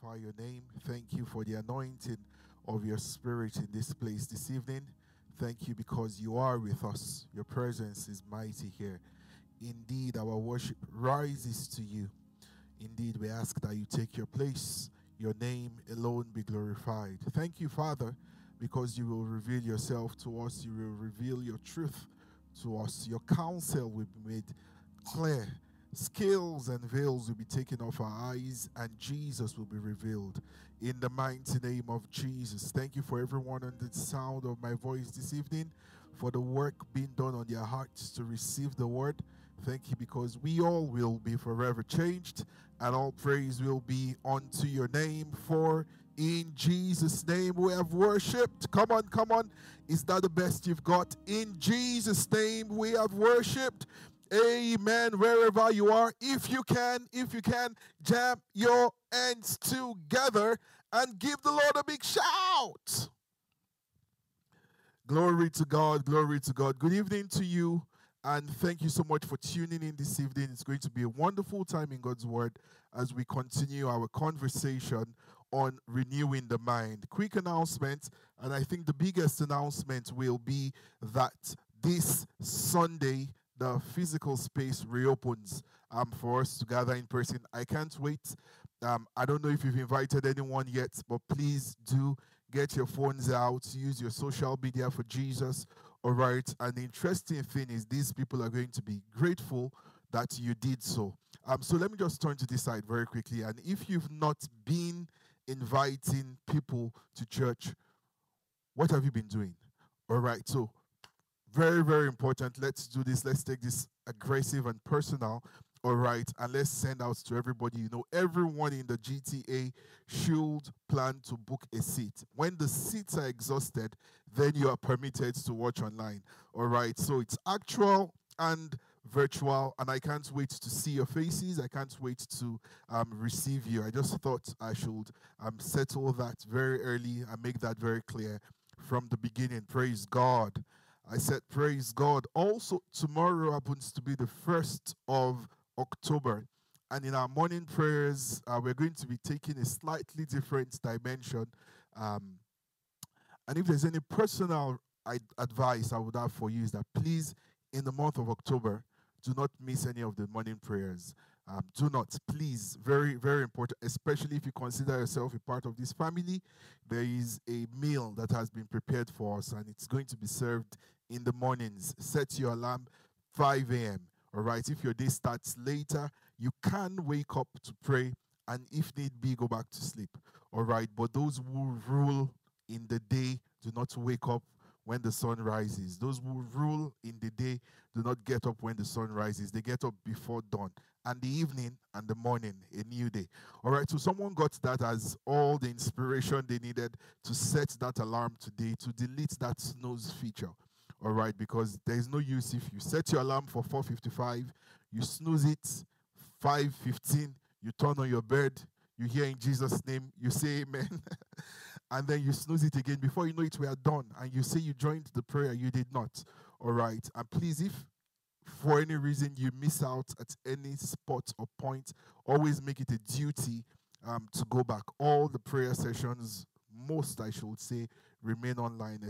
glorify your name. Thank you for the anointing of your spirit in this place this evening. Thank you because you are with us. Your presence is mighty here. Indeed, our worship rises to you. Indeed, we ask that you take your place, your name alone be glorified. Thank you, Father, because you will reveal yourself to us, you will reveal your truth to us. Your counsel will be made clear Scales and veils will be taken off our eyes, and Jesus will be revealed. In the mighty name of Jesus. Thank you for everyone under the sound of my voice this evening, for the work being done on their hearts to receive the word. Thank you because we all will be forever changed, and all praise will be unto your name. For in Jesus' name we have worshipped. Come on, come on. Is that the best you've got? In Jesus' name we have worshipped. Amen. Wherever you are, if you can, if you can, jam your hands together and give the Lord a big shout. Glory to God. Glory to God. Good evening to you. And thank you so much for tuning in this evening. It's going to be a wonderful time in God's Word as we continue our conversation on renewing the mind. Quick announcement, and I think the biggest announcement will be that this Sunday, the physical space reopens um, for us to gather in person. I can't wait. Um, I don't know if you've invited anyone yet, but please do get your phones out, use your social media for Jesus. All right. And the interesting thing is, these people are going to be grateful that you did so. Um, so let me just turn to this side very quickly. And if you've not been inviting people to church, what have you been doing? All right. So very, very important. Let's do this. Let's take this aggressive and personal. All right. And let's send out to everybody. You know, everyone in the GTA should plan to book a seat. When the seats are exhausted, then you are permitted to watch online. All right. So it's actual and virtual and i can't wait to see your faces i can't wait to um, receive you i just thought i should um, settle that very early and make that very clear from the beginning praise god I said, Praise God. Also, tomorrow happens to be the 1st of October. And in our morning prayers, uh, we're going to be taking a slightly different dimension. Um, and if there's any personal advice I would have for you, is that please, in the month of October, do not miss any of the morning prayers. Um, do not, please, very, very important, especially if you consider yourself a part of this family. There is a meal that has been prepared for us, and it's going to be served in the mornings. Set your alarm 5 a.m. All right. If your day starts later, you can wake up to pray, and if need be, go back to sleep. All right. But those who rule in the day do not wake up when the sun rises. Those who rule in the day do not get up when the sun rises. They get up before dawn. And the evening and the morning, a new day. All right, so someone got that as all the inspiration they needed to set that alarm today to delete that snooze feature all right because there is no use if you set your alarm for 4.55 you snooze it 5.15 you turn on your bed you hear in jesus name you say amen and then you snooze it again. Before you know it we are done and you say you joined the prayer you did not. All right and please if for any reason you miss out at any spot or point always make it a duty um, to go back. All the prayer sessions most i should say remain online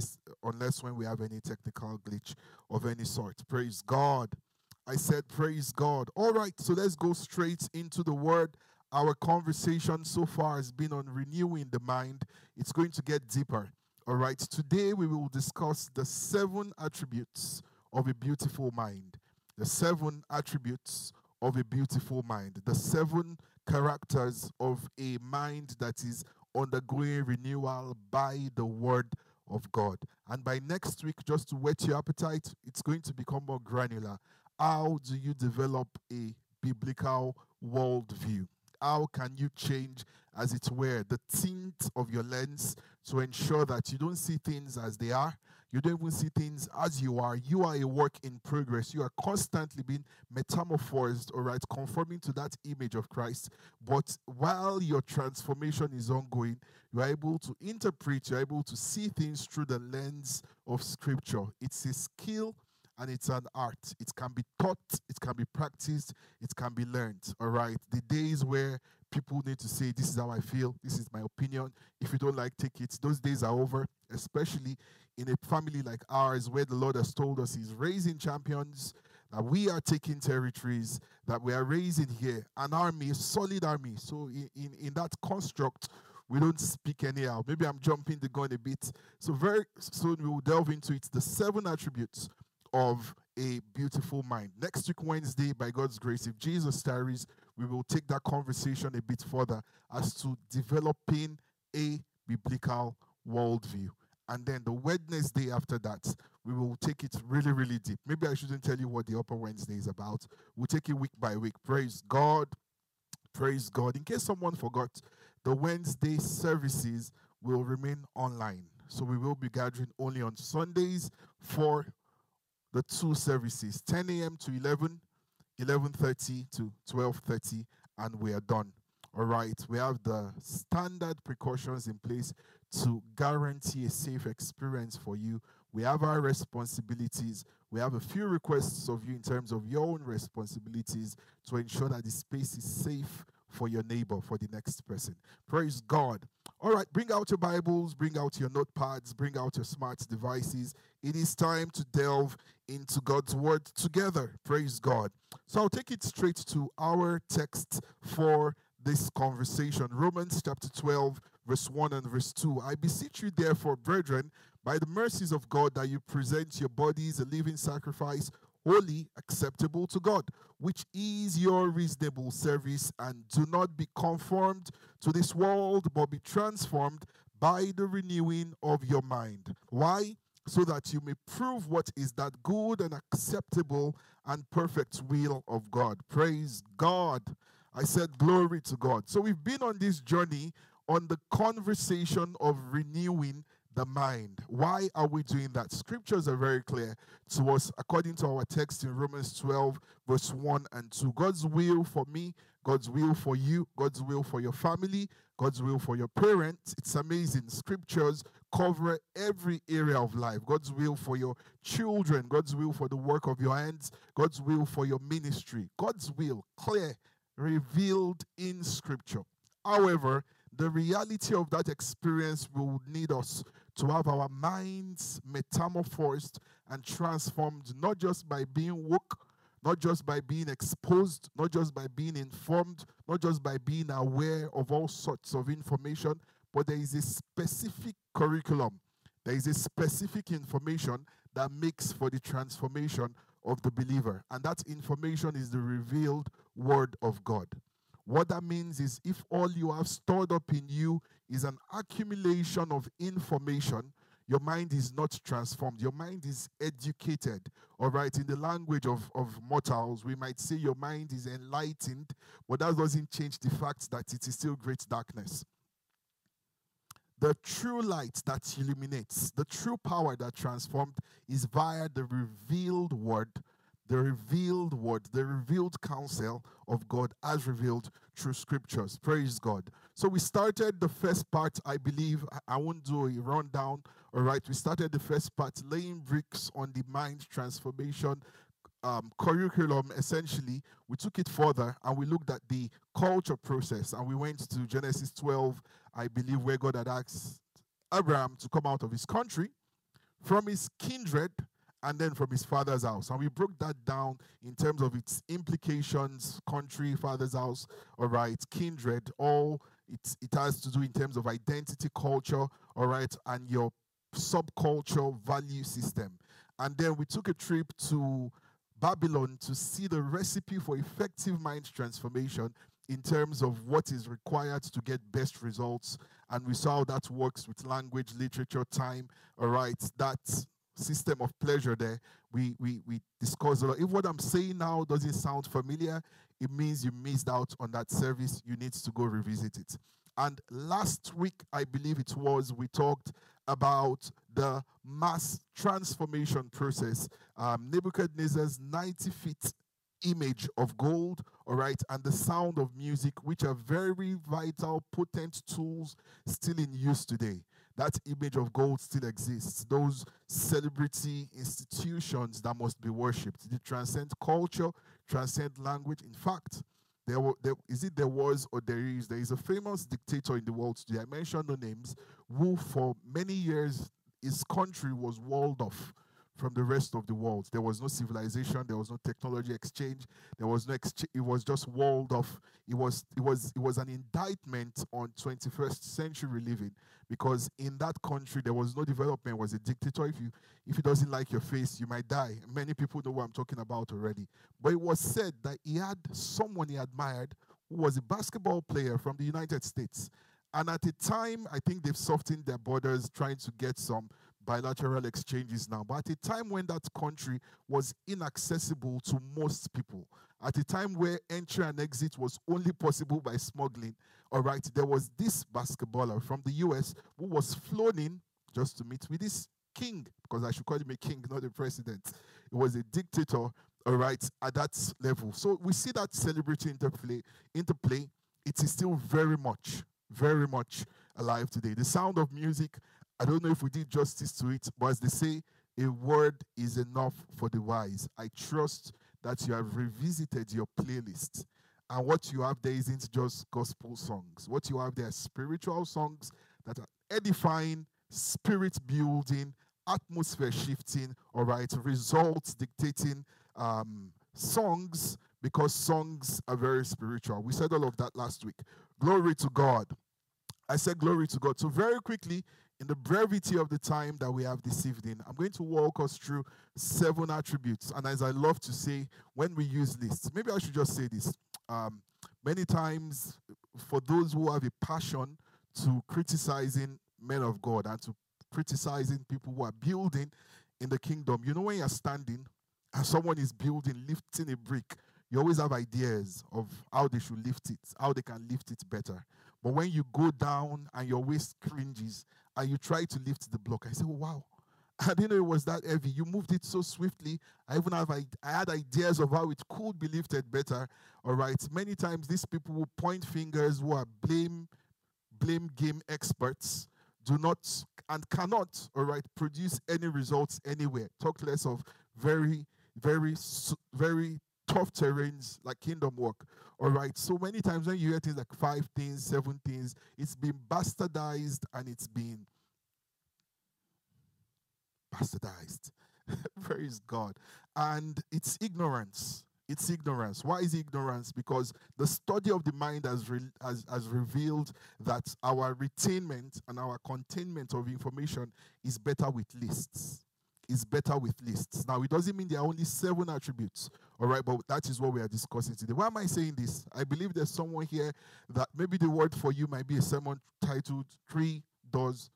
unless when we have any technical glitch of any sort. Praise God. I said, Praise God. All right, so let's go straight into the word. Our conversation so far has been on renewing the mind. It's going to get deeper. All right, today we will discuss the seven attributes of a beautiful mind. The seven attributes of a beautiful mind. The seven characters of a mind that is undergoing renewal by the word of God. And by next week, just to whet your appetite, it's going to become more granular. How do you develop a biblical worldview? How can you change, as it were, the tint of your lens to ensure that you don't see things as they are, you don't even see things as you are. You are a work in progress. You are constantly being metamorphosed, all right, conforming to that image of Christ. But while your transformation is ongoing, you are able to interpret, you're able to see things through the lens of Scripture. It's a skill and it's an art. It can be taught, it can be practiced, it can be learned. All right. The days where people need to say, This is how I feel, this is my opinion. If you don't like, take it. Those days are over, especially in a family like ours where the Lord has told us He's raising champions, that we are taking territories, that we are raising here an army, a solid army. So, in, in, in that construct, we don't speak anyhow. Maybe I'm jumping the gun a bit. So, very soon we will delve into it the seven attributes of a beautiful mind. Next week, Wednesday, by God's grace, if Jesus tarries, we will take that conversation a bit further as to developing a biblical worldview. And then the Wednesday after that, we will take it really, really deep. Maybe I shouldn't tell you what the Upper Wednesday is about. We'll take it week by week. Praise God. Praise God. In case someone forgot, the Wednesday services will remain online. So we will be gathering only on Sundays for the two services 10 a.m. to 11, 11:30 to 12:30, and we are done. All right, we have the standard precautions in place to guarantee a safe experience for you. We have our responsibilities. We have a few requests of you in terms of your own responsibilities to ensure that the space is safe for your neighbor, for the next person. Praise God. All right, bring out your Bibles, bring out your notepads, bring out your smart devices. It is time to delve into God's Word together. Praise God. So I'll take it straight to our text for this conversation Romans chapter 12, verse 1 and verse 2. I beseech you, therefore, brethren, by the mercies of God, that you present your bodies a living sacrifice holy, acceptable to God, which is your reasonable service, and do not be conformed to this world, but be transformed by the renewing of your mind. Why? So that you may prove what is that good and acceptable and perfect will of God. Praise God. I said, Glory to God. So we've been on this journey on the conversation of renewing the mind. Why are we doing that? Scriptures are very clear to us according to our text in Romans 12, verse 1 and 2. God's will for me, God's will for you, God's will for your family, God's will for your parents. It's amazing. Scriptures cover every area of life. God's will for your children, God's will for the work of your hands, God's will for your ministry. God's will, clear, revealed in Scripture. However, the reality of that experience will need us to have our minds metamorphosed and transformed, not just by being woke, not just by being exposed, not just by being informed, not just by being aware of all sorts of information, but there is a specific curriculum, there is a specific information that makes for the transformation of the believer. And that information is the revealed word of God. What that means is if all you have stored up in you is an accumulation of information, your mind is not transformed. Your mind is educated. All right. In the language of, of mortals, we might say your mind is enlightened, but that doesn't change the fact that it is still great darkness. The true light that illuminates, the true power that transformed is via the revealed word the revealed word, the revealed counsel of God as revealed through scriptures. Praise God. So we started the first part, I believe. I won't do a rundown. All right. We started the first part laying bricks on the mind transformation um, curriculum. Essentially, we took it further and we looked at the culture process and we went to Genesis 12, I believe, where God had asked Abraham to come out of his country from his kindred and then from his father's house. And we broke that down in terms of its implications country, father's house, all right, kindred, all it, it has to do in terms of identity, culture, all right, and your subculture value system. And then we took a trip to Babylon to see the recipe for effective mind transformation in terms of what is required to get best results. And we saw how that works with language, literature, time, all right, that system of pleasure there. We we we discuss a lot. If what I'm saying now doesn't sound familiar, it means you missed out on that service. You need to go revisit it. And last week, I believe it was, we talked about the mass transformation process. Um, Nebuchadnezzar's 90 feet image of gold, all right, and the sound of music, which are very vital, potent tools still in use today that image of gold still exists. Those celebrity institutions that must be worshipped. They transcend culture, transcend language. In fact, there, were, there is it there was or there is there is a famous dictator in the world today. I mentioned no names, who for many years his country was walled off from the rest of the world. There was no civilization, there was no technology exchange, there was no exchange, it was just walled off. It was it was it was an indictment on 21st century living because in that country there was no development, it was a dictator. If you if he doesn't like your face, you might die. Many people know what I'm talking about already. But it was said that he had someone he admired who was a basketball player from the United States. And at the time, I think they've softened their borders, trying to get some bilateral exchanges now. But at a time when that country was inaccessible to most people, at a time where entry and exit was only possible by smuggling, all right, there was this basketballer from the US who was flown in just to meet with this king, because I should call him a king, not a president. It was a dictator, all right, at that level. So we see that celebrity interplay, interplay. It is still very much, very much alive today. The sound of music I don't know if we did justice to it, but as they say, a word is enough for the wise. I trust that you have revisited your playlist. And what you have there isn't just gospel songs. What you have there are spiritual songs that are edifying, spirit building, atmosphere shifting, all right, results dictating um, songs because songs are very spiritual. We said all of that last week. Glory to God. I said glory to God. So, very quickly, in the brevity of the time that we have this evening, I'm going to walk us through seven attributes. And as I love to say, when we use lists, maybe I should just say this. Um, many times, for those who have a passion to criticizing men of God and to criticizing people who are building in the kingdom, you know, when you're standing and someone is building, lifting a brick, you always have ideas of how they should lift it, how they can lift it better. But when you go down and your waist cringes and you try to lift the block. I said, wow. I didn't know it was that heavy. You moved it so swiftly. I even have I, I had ideas of how it could be lifted better. All right. Many times these people will point fingers who are blame blame game experts do not and cannot all right produce any results anywhere. Talk less of very very very tough terrains like kingdom work. All right. So many times when you hear things like five things, seven things, it's been bastardized and it's been bastardized. Praise God. And it's ignorance. It's ignorance. Why is ignorance? Because the study of the mind has, re- has, has revealed that our retainment and our containment of information is better with lists is better with lists. Now, it doesn't mean there are only seven attributes, all right, but that is what we are discussing today. Why am I saying this? I believe there's someone here that maybe the word for you might be a sermon titled Three Doors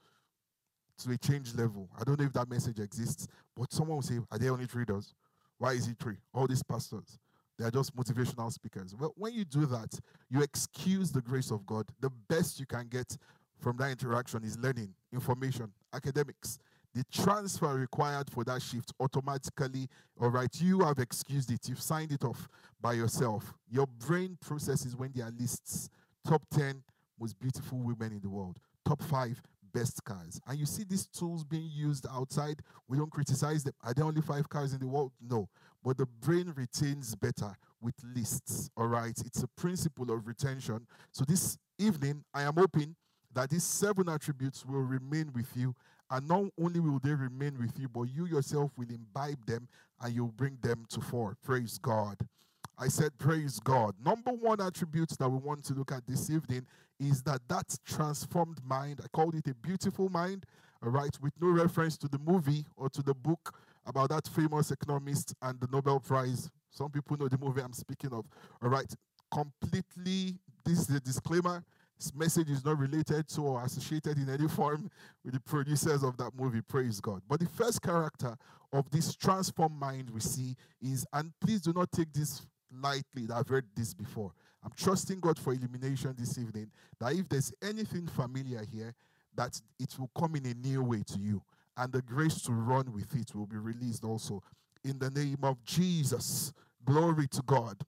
to a Change Level. I don't know if that message exists, but someone will say, Are there only three doors? Why is it three? All these pastors. They are just motivational speakers. Well, when you do that, you excuse the grace of God. The best you can get from that interaction is learning, information, academics the transfer required for that shift automatically, all right, you have excused it. You've signed it off by yourself. Your brain processes when there are lists top 10 most beautiful women in the world, top five best cars. And you see these tools being used outside. We don't criticize them. Are there only five cars in the world? No. But the brain retains better with lists, all right? It's a principle of retention. So this evening, I am hoping that these seven attributes will remain with you and not only will they remain with you, but you yourself will imbibe them and you'll bring them to fore. Praise God. I said, Praise God. Number one attribute that we want to look at this evening is that that transformed mind, I called it a beautiful mind, all right, with no reference to the movie or to the book about that famous economist and the Nobel Prize. Some people know the movie I'm speaking of, all right. Completely, this is a disclaimer this message is not related to or associated in any form with the producers of that movie. Praise God. But the first character of this transformed mind we see is, and please do not take this lightly, I've heard this before. I'm trusting God for illumination this evening that if there's anything familiar here, that it will come in a new way to you. And the grace to run with it will be released also. In the name of Jesus. Glory to God.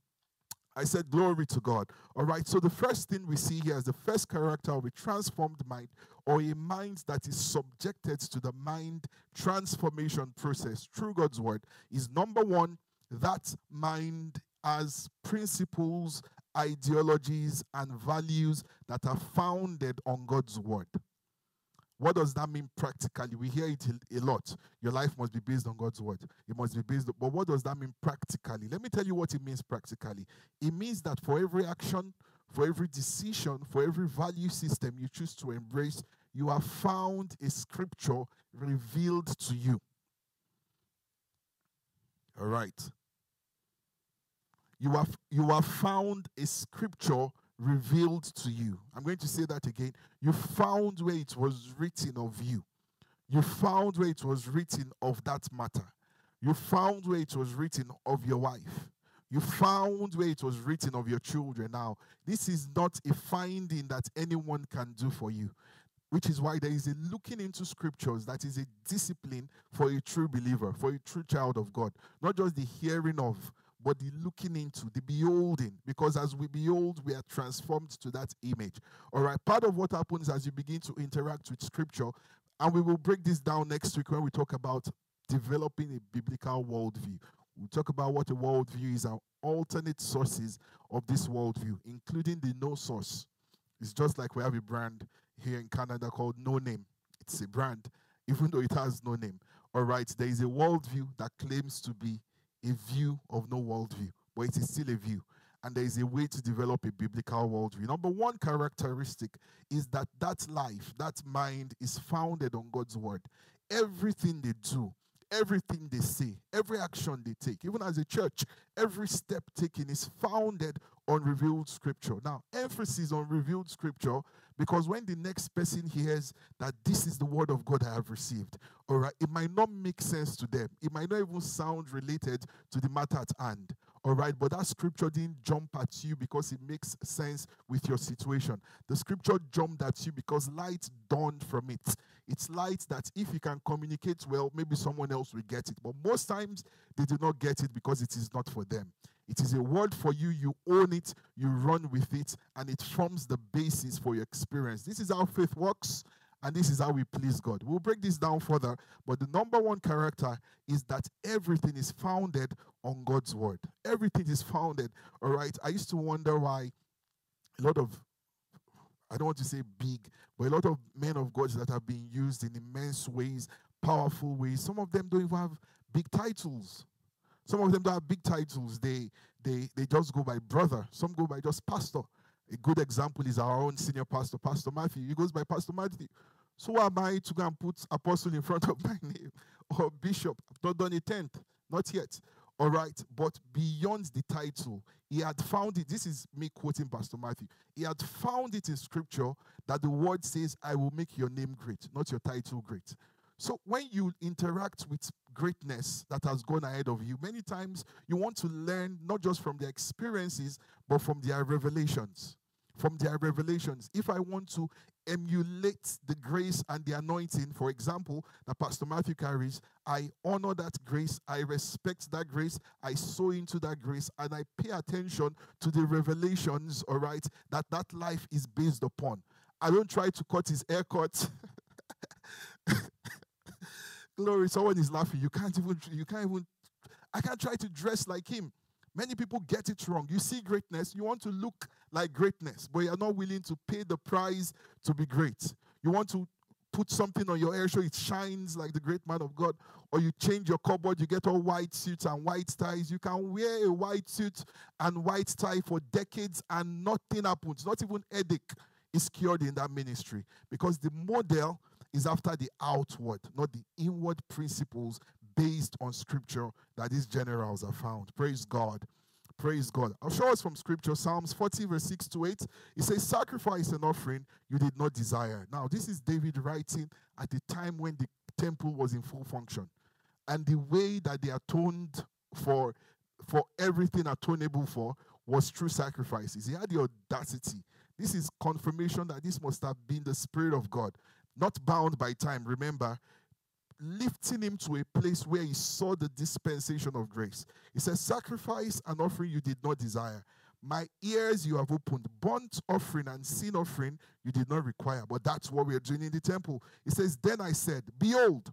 I said, Glory to God. All right, so the first thing we see here is the first character of a transformed mind or a mind that is subjected to the mind transformation process through God's word is number one, that mind has principles ideologies, and values that are founded on God's word. What does that mean practically? We hear it a lot. Your life must be based on God's word. It must be based, on, but what does that mean practically? Let me tell you what it means practically. It means that for every action, for every decision, for every value system you choose to embrace, you have found a scripture revealed to you. All right. You have you have found a scripture revealed to you. I'm going to say that again. You found where it was written of you. You found where it was written of that matter. You found where it was written of your wife. You found where it was written of your children. Now, this is not a finding that anyone can do for you, which is why there is a looking into scriptures that is a discipline for a true believer, for a true child of God. Not just the hearing of, but the looking into, the beholding, because as we behold, we are transformed to that image. All right, part of what happens as you begin to interact with scripture, and we will break this down next week when we talk about developing a biblical worldview. We'll talk about what a worldview is and alternate sources of this worldview, including the no source. It's just like we have a brand here in Canada called No Name. It's a brand, even though it has no name. All right, there is a worldview that claims to be a view of no worldview, but it is still a view. And there is a way to develop a biblical worldview. Number one characteristic is that that life, that mind is founded on God's word. Everything they do, everything they say, every action they take, even as a church, every step taken is founded on revealed scripture. Now, emphasis on revealed scripture because when the next person hears that this is the word of God I have received, all right, it might not make sense to them. It might not even sound related to the matter at hand. All right, but that scripture didn't jump at you because it makes sense with your situation. The scripture jumped at you because light dawned from it. It's light that if you can communicate well, maybe someone else will get it. But most times they do not get it because it is not for them. It is a word for you. You own it, you run with it, and it forms the basis for your experience. This is how faith works, and this is how we please God. We'll break this down further, but the number one character is that everything is founded on God's word. Everything is founded, all right? I used to wonder why a lot of I don't want to say big, but a lot of men of God that have been used in immense ways, powerful ways. Some of them don't even have big titles. Some of them don't have big titles. They they they just go by brother. Some go by just pastor. A good example is our own senior pastor, Pastor Matthew. He goes by Pastor Matthew. So am I to go and put apostle in front of my name or bishop? I've not done a tenth, not yet. All right, but beyond the title, he had found it. This is me quoting Pastor Matthew. He had found it in scripture that the word says, I will make your name great, not your title great. So when you interact with greatness that has gone ahead of you, many times you want to learn not just from their experiences, but from their revelations. From their revelations. If I want to emulate the grace and the anointing, for example, that Pastor Matthew carries, I honor that grace, I respect that grace, I sow into that grace, and I pay attention to the revelations, all right, that that life is based upon. I don't try to cut his haircut. Glory, someone is laughing. You can't even, you can't even, I can't try to dress like him. Many people get it wrong. You see greatness, you want to look like greatness, but you're not willing to pay the price to be great. You want to put something on your hair so it shines like the great man of God, or you change your cupboard, you get all white suits and white ties. You can wear a white suit and white tie for decades and nothing happens. Not even headache is cured in that ministry because the model is after the outward, not the inward principles based on scripture that these generals are found. Praise God. Praise God. I'll show us from scripture Psalms 40, verse 6 to 8. It says, Sacrifice and offering you did not desire. Now, this is David writing at the time when the temple was in full function. And the way that they atoned for, for everything atonable for was through sacrifices. He had the audacity. This is confirmation that this must have been the Spirit of God, not bound by time. Remember, lifting him to a place where he saw the dispensation of grace. He says, Sacrifice and offering you did not desire. My ears you have opened. Burnt offering and sin offering you did not require. But that's what we are doing in the temple. He says, Then I said, Behold,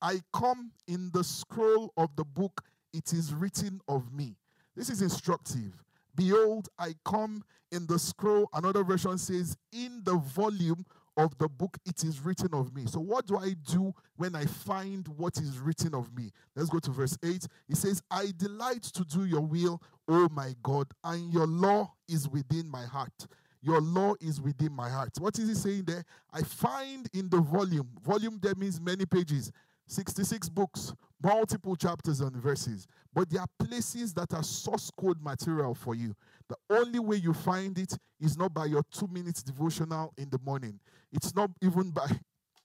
I come in the scroll of the book, it is written of me. This is instructive. Behold, I come in the scroll. Another version says, In the volume of the book it is written of me. So, what do I do when I find what is written of me? Let's go to verse 8. It says, I delight to do your will, O my God, and your law is within my heart. Your law is within my heart. What is he saying there? I find in the volume, volume there means many pages, 66 books, multiple chapters and verses. But there are places that are source code material for you. The only way you find it is not by your two minutes devotional in the morning. It's not even by,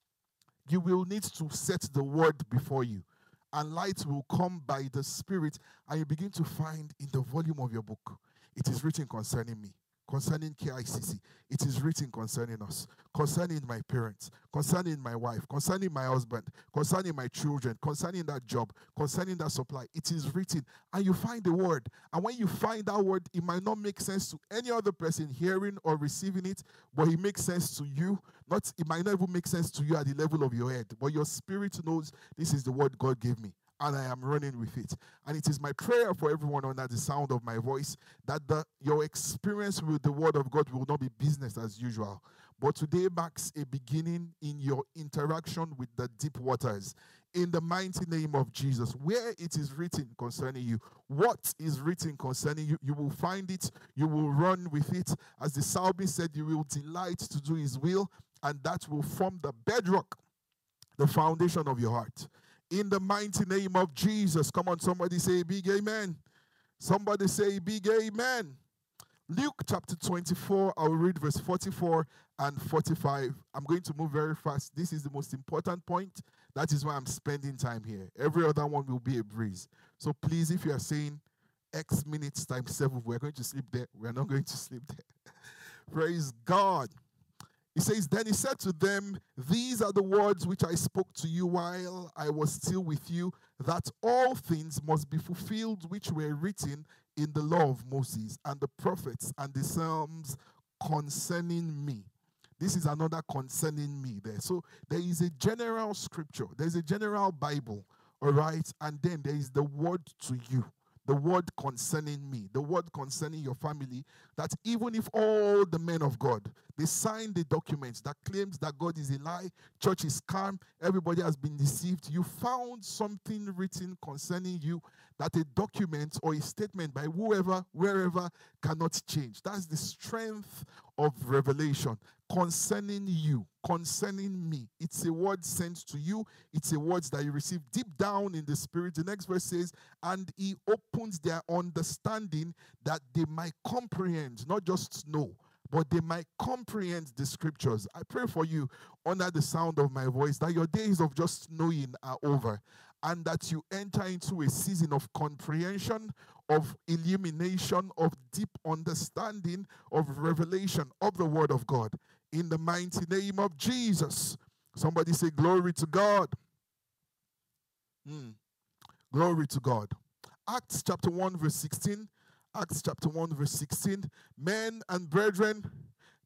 you will need to set the word before you. And light will come by the Spirit, and you begin to find in the volume of your book, it is written concerning me concerning KICC. It is written concerning us, concerning my parents, concerning my wife, concerning my husband, concerning my children, concerning that job, concerning that supply. It is written. And you find the word. And when you find that word, it might not make sense to any other person hearing or receiving it, but it makes sense to you. Not it might not even make sense to you at the level of your head, but your spirit knows this is the word God gave me and I am running with it. And it is my prayer for everyone under the sound of my voice that the, your experience with the Word of God will not be business as usual. But today marks a beginning in your interaction with the deep waters. In the mighty name of Jesus, where it is written concerning you, what is written concerning you, you will find it, you will run with it. As the psalmist said, you will delight to do his will, and that will form the bedrock, the foundation of your heart in the mighty name of Jesus. Come on, somebody say big amen. Somebody say big amen. Luke chapter 24, I'll read verse 44 and 45. I'm going to move very fast. This is the most important point. That is why I'm spending time here. Every other one will be a breeze. So please, if you are saying X minutes times seven, we're going to sleep there. We're not going to sleep there. Praise God. He says, Then he said to them, These are the words which I spoke to you while I was still with you, that all things must be fulfilled which were written in the law of Moses and the prophets and the Psalms concerning me. This is another concerning me there. So there is a general scripture, there's a general Bible, all right, and then there is the word to you the word concerning me, the word concerning your family, that even if all the men of God they sign the documents that claims that God is a lie, church is calm, everybody has been deceived, you found something written concerning you that a document or a statement by whoever, wherever cannot change. That's the strength of revelation concerning you, concerning me. It's a word sent to you, it's a word that you receive deep down in the spirit. The next verse says, And he opens their understanding that they might comprehend, not just know. But they might comprehend the scriptures. I pray for you under the sound of my voice that your days of just knowing are over and that you enter into a season of comprehension, of illumination, of deep understanding, of revelation of the Word of God in the mighty name of Jesus. Somebody say, Glory to God. Mm. Glory to God. Acts chapter 1, verse 16. Acts chapter 1, verse 16. Men and brethren,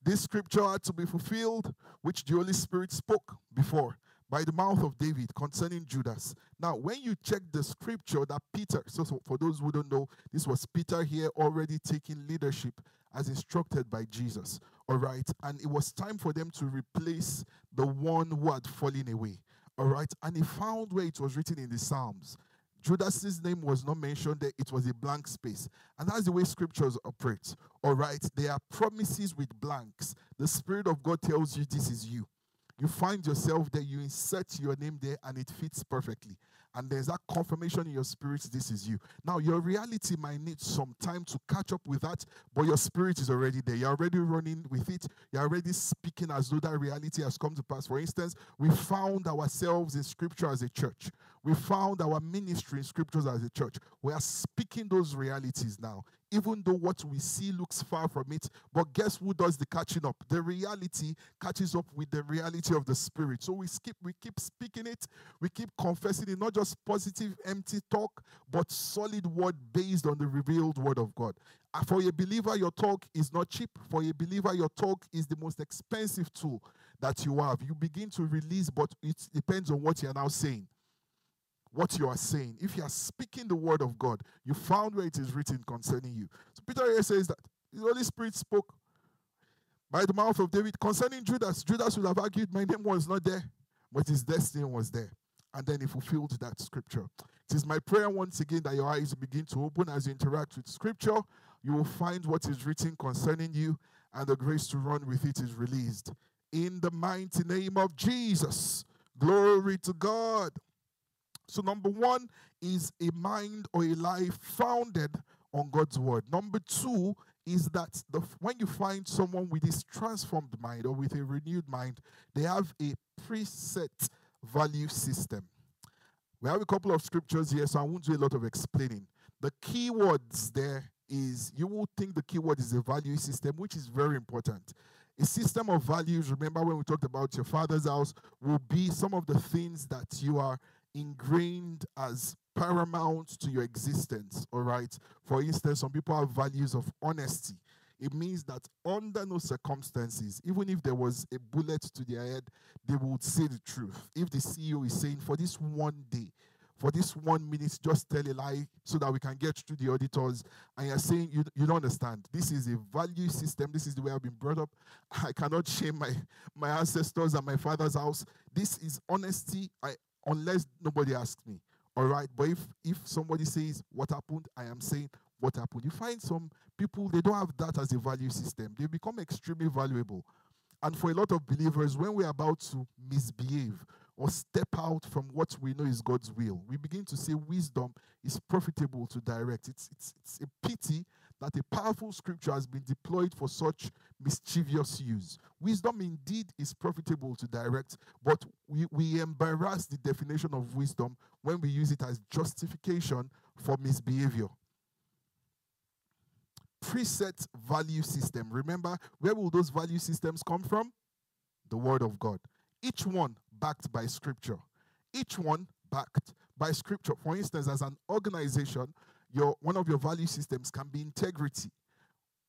this scripture had to be fulfilled, which the Holy Spirit spoke before by the mouth of David concerning Judas. Now, when you check the scripture that Peter, so, so, for those who don't know, this was Peter here already taking leadership as instructed by Jesus. All right. And it was time for them to replace the one who had fallen away. All right. And he found where it was written in the Psalms. Judas's name was not mentioned there, it was a blank space. And that's the way scriptures operate. All right. There are promises with blanks. The Spirit of God tells you this is you you find yourself there, you insert your name there, and it fits perfectly. And there's that confirmation in your spirit, this is you. Now, your reality might need some time to catch up with that, but your spirit is already there. You're already running with it. You're already speaking as though that reality has come to pass. For instance, we found ourselves in scripture as a church. We found our ministry in scriptures as a church. We are speaking those realities now even though what we see looks far from it. But guess who does the catching up? The reality catches up with the reality of the spirit. So we skip, we keep speaking it, we keep confessing it, not just positive, empty talk, but solid word based on the revealed word of God. Uh, for a believer, your talk is not cheap. For a believer, your talk is the most expensive tool that you have. You begin to release, but it depends on what you're now saying. What you are saying, if you are speaking the word of God, you found where it is written concerning you. So Peter here says that the Holy Spirit spoke by the mouth of David concerning Judas. Judas would have argued, My name was not there, but his destiny was there. And then he fulfilled that scripture. It is my prayer once again that your eyes begin to open as you interact with scripture. You will find what is written concerning you, and the grace to run with it is released. In the mighty name of Jesus. Glory to God. So, number one is a mind or a life founded on God's word. Number two is that the, when you find someone with this transformed mind or with a renewed mind, they have a preset value system. We have a couple of scriptures here, so I won't do a lot of explaining. The key words there is you will think the keyword is a value system, which is very important. A system of values, remember when we talked about your father's house, will be some of the things that you are ingrained as paramount to your existence. All right. For instance, some people have values of honesty. It means that under no circumstances, even if there was a bullet to their head, they would say the truth. If the CEO is saying, for this one day, for this one minute, just tell a lie so that we can get through the auditors. And you're saying you, you don't understand. This is a value system. This is the way I've been brought up. I cannot shame my, my ancestors and my father's house. This is honesty, I, unless nobody asks me. All right. But if, if somebody says what happened, I am saying what happened. You find some people, they don't have that as a value system. They become extremely valuable. And for a lot of believers, when we're about to misbehave, or step out from what we know is God's will. We begin to say wisdom is profitable to direct. It's, it's, it's a pity that a powerful scripture has been deployed for such mischievous use. Wisdom indeed is profitable to direct, but we, we embarrass the definition of wisdom when we use it as justification for misbehavior. Preset value system. Remember, where will those value systems come from? The Word of God. Each one backed by scripture. Each one backed by scripture. For instance, as an organization, your one of your value systems can be integrity.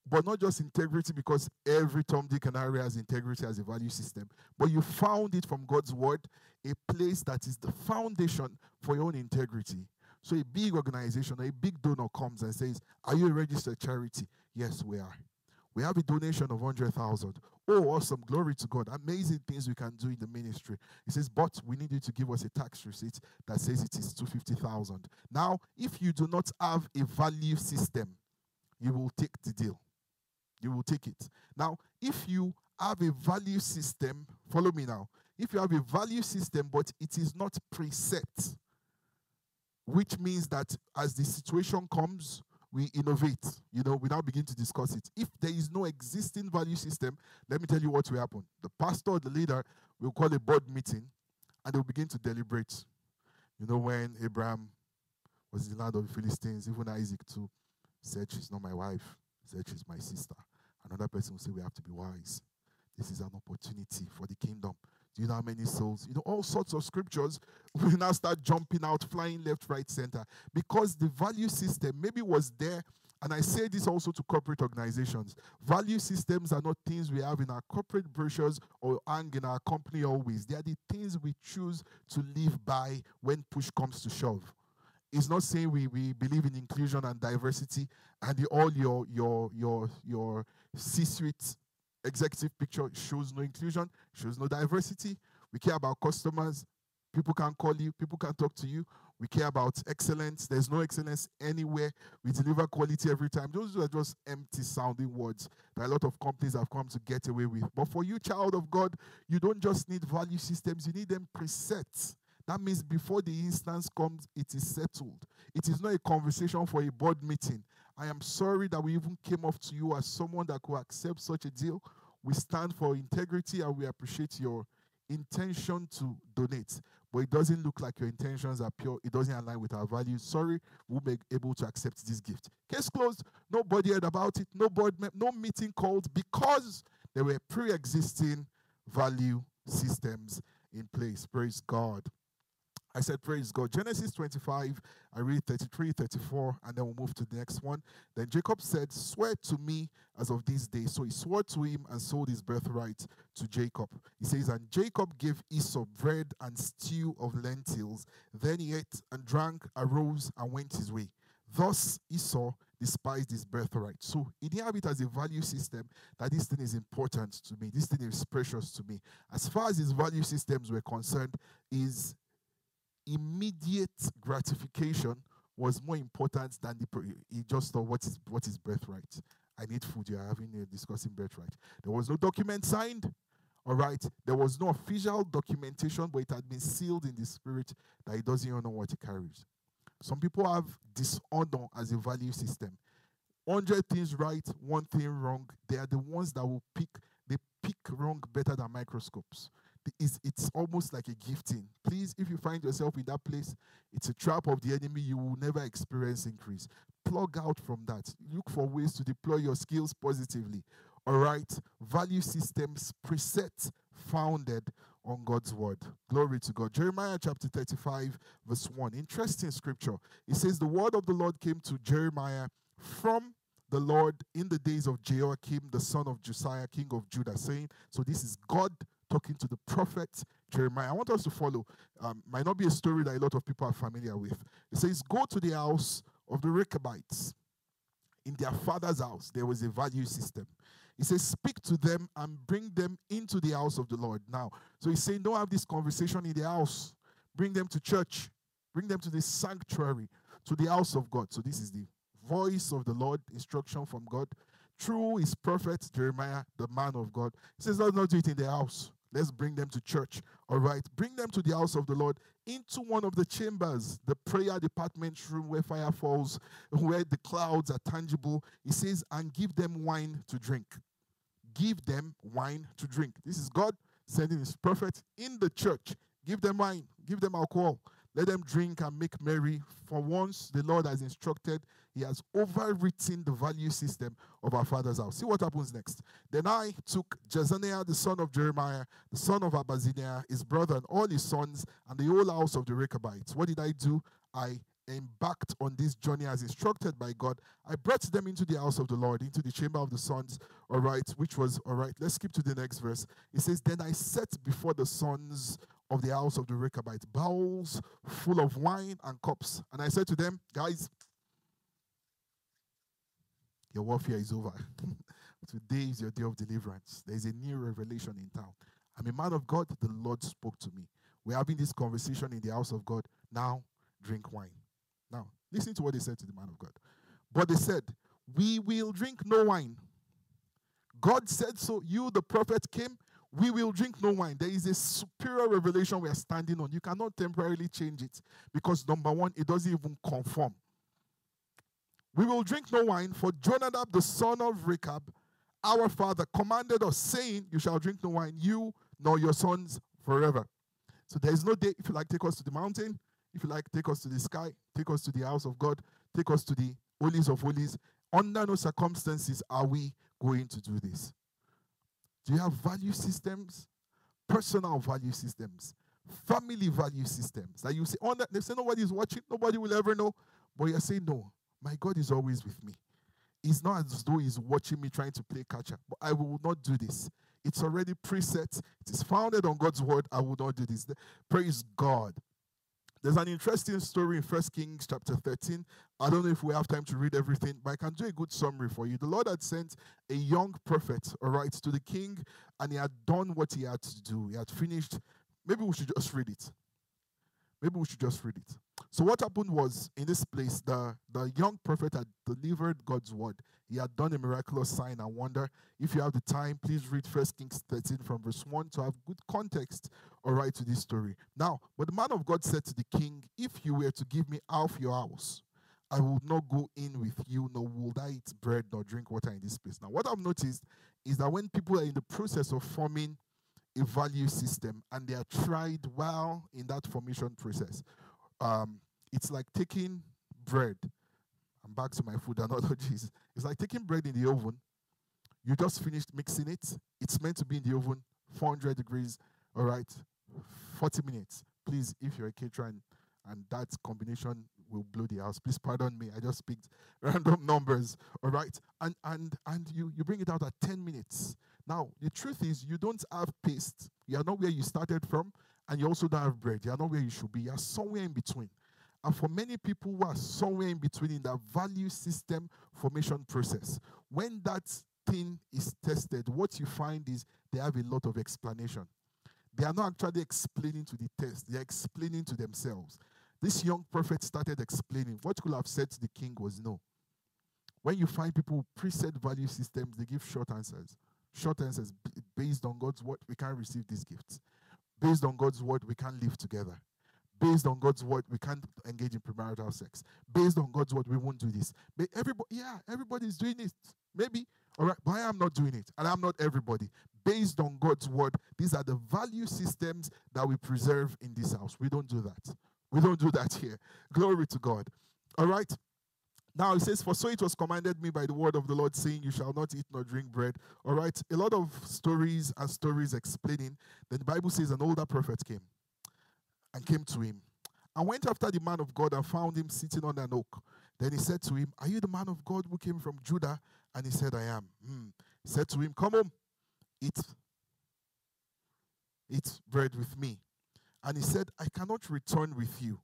But not just integrity because every Tom, Dick, and Harry has integrity as a value system, but you found it from God's word, a place that is the foundation for your own integrity. So a big organization or a big donor comes and says, Are you a registered charity? Yes, we are. We have a donation of 100,000. Oh, awesome. Glory to God. Amazing things we can do in the ministry. He says, but we need you to give us a tax receipt that says it is 250,000. Now, if you do not have a value system, you will take the deal. You will take it. Now, if you have a value system, follow me now. If you have a value system, but it is not preset, which means that as the situation comes, we innovate. You know, we now begin to discuss it. If there is no existing value system, let me tell you what will happen. The pastor, the leader, will call a board meeting and they'll begin to deliberate. You know, when Abraham was in the land of the Philistines, even Isaac too said, She's not my wife, said, She's my sister. Another person will say, We have to be wise. This is an opportunity for the kingdom. You know how many souls? You know, all sorts of scriptures will now start jumping out, flying left, right, center. Because the value system maybe was there. And I say this also to corporate organizations. Value systems are not things we have in our corporate brochures or hang in our company always. They are the things we choose to live by when push comes to shove. It's not saying we, we believe in inclusion and diversity and the, all your your your your C-suite executive picture shows no inclusion, shows no diversity. We care about customers. People can call you, people can talk to you. We care about excellence. There's no excellence anywhere. We deliver quality every time. Those are just empty sounding words that a lot of companies have come to get away with. But for you, child of God, you don't just need value systems, you need them preset. That means before the instance comes, it is settled. It is not a conversation for a board meeting. I am sorry that we even came off to you as someone that could accept such a deal. We stand for integrity and we appreciate your intention to donate. But it doesn't look like your intentions are pure. It doesn't align with our values. Sorry, we'll be able to accept this gift. Case closed. Nobody heard about it. No board, no meeting called because there were pre-existing value systems in place. Praise God. I said, Praise God. Genesis 25, I read 33, 34, and then we'll move to the next one. Then Jacob said, Swear to me as of this day. So he swore to him and sold his birthright to Jacob. He says, And Jacob gave Esau bread and stew of lentils. Then he ate and drank, arose, and went his way. Thus Esau despised his birthright. So he didn't have it as a value system that this thing is important to me, this thing is precious to me. As far as his value systems were concerned, is immediate gratification was more important than the he just thought what is what is birthright. I need food you're having a discussing birthright. There was no document signed. All right? There was no official documentation but it had been sealed in the spirit that he doesn't even know what he carries. Some people have dishonor as a value system. 100 things right one thing wrong. They are the ones that will pick they pick wrong better than microscopes it's, it's almost like a gifting. Please, if you find yourself in that place, it's a trap of the enemy. You will never experience increase. Plug out from that. Look for ways to deploy your skills positively. All right. Value systems, preset founded on God's word. Glory to God. Jeremiah chapter 35, verse 1. Interesting scripture. It says, The word of the Lord came to Jeremiah from the Lord in the days of Jehoiakim, the son of Josiah, king of Judah, saying, So this is God talking to the prophet Jeremiah. I want us to follow. Um, might not be a story that a lot of people are familiar with. It says, Go to the house of the Rechabites. In their father's house, there was a value system. He says, Speak to them and bring them into the house of the Lord. Now, so he's saying, Don't have this conversation in the house. Bring them to church. Bring them to the sanctuary, to the house of God. So this is the voice of the Lord, instruction from God. Through his prophet Jeremiah, the man of God. He says, Let's not do it in the house. Let's bring them to church. All right. Bring them to the house of the Lord into one of the chambers, the prayer department room where fire falls, where the clouds are tangible. He says, and give them wine to drink. Give them wine to drink. This is God sending his prophet in the church. Give them wine, give them alcohol. Let them drink and make merry. For once the Lord has instructed, He has overwritten the value system of our father's house. See what happens next. Then I took Jaazaniah, the son of Jeremiah, the son of Abaziah, his brother, and all his sons, and the whole house of the Rechabites. What did I do? I embarked on this journey as instructed by God. I brought them into the house of the Lord, into the chamber of the sons, all right, which was, all right, let's skip to the next verse. It says, Then I set before the sons of the house of the Rechabites, bowls full of wine and cups. And I said to them, Guys, your warfare is over. Today is your day of deliverance. There is a new revelation in town. I'm a man of God. The Lord spoke to me. We're having this conversation in the house of God. Now, drink wine. Now, listen to what they said to the man of God. But they said, We will drink no wine. God said so. You, the prophet, came we will drink no wine. There is a superior revelation we are standing on. You cannot temporarily change it because, number one, it doesn't even conform. We will drink no wine, for Jonadab, the son of Rechab, our father, commanded us, saying, You shall drink no wine, you nor your sons forever. So there is no day, if you like, take us to the mountain. If you like, take us to the sky, take us to the house of God, take us to the holies of holies. Under no circumstances are we going to do this. Do you have value systems? Personal value systems, family value systems that you say, oh, they say nobody is watching, nobody will ever know. But you're saying, no, my God is always with me. It's not as though he's watching me trying to play catch up, but I will not do this. It's already preset, it is founded on God's word. I will not do this. Praise God. There's an interesting story in First Kings chapter 13. I don't know if we have time to read everything, but I can do a good summary for you. The Lord had sent a young prophet, all right, to the king, and he had done what he had to do. He had finished. Maybe we should just read it. Maybe we should just read it. So what happened was in this place, the, the young prophet had delivered God's word. He had done a miraculous sign and wonder. If you have the time, please read First Kings 13 from verse 1 to have good context all right to this story. Now, but the man of God said to the king, If you were to give me half your house, I will not go in with you, nor will I eat bread nor drink water in this place. Now, what I've noticed is that when people are in the process of forming a value system and they are tried well in that formation process. Um, it's like taking bread. I'm back to my food analogies. It's like taking bread in the oven. You just finished mixing it. It's meant to be in the oven, 400 degrees, all right, 40 minutes. please, if you're a caterer and, and that combination will blow the house, please pardon me. I just picked random numbers. All right. And and and you you bring it out at 10 minutes. Now, the truth is you don't have paste. You are not where you started from, and you also don't have bread. You are not where you should be. You are somewhere in between. And for many people who are somewhere in between in that value system formation process, when that thing is tested, what you find is they have a lot of explanation. They are not actually explaining to the test, they're explaining to themselves. This young prophet started explaining. What could have said to the king was no. When you find people preset value systems, they give short answers. Short answers based on God's word, we can't receive these gifts. Based on God's word, we can't live together. Based on God's word, we can't engage in premarital sex. Based on God's word, we won't do this. But everybody, yeah, everybody's doing it. Maybe, all right, but I am not doing it, and I'm not everybody. Based on God's word, these are the value systems that we preserve in this house. We don't do that. We don't do that here. Glory to God. All right. Now it says, For so it was commanded me by the word of the Lord, saying, You shall not eat nor drink bread. All right. A lot of stories and stories explaining. Then the Bible says an older prophet came and came to him and went after the man of God and found him sitting on an oak. Then he said to him, Are you the man of God who came from Judah? And he said, I am. He said to him, Come home, eat, eat bread with me. And he said, I cannot return with you,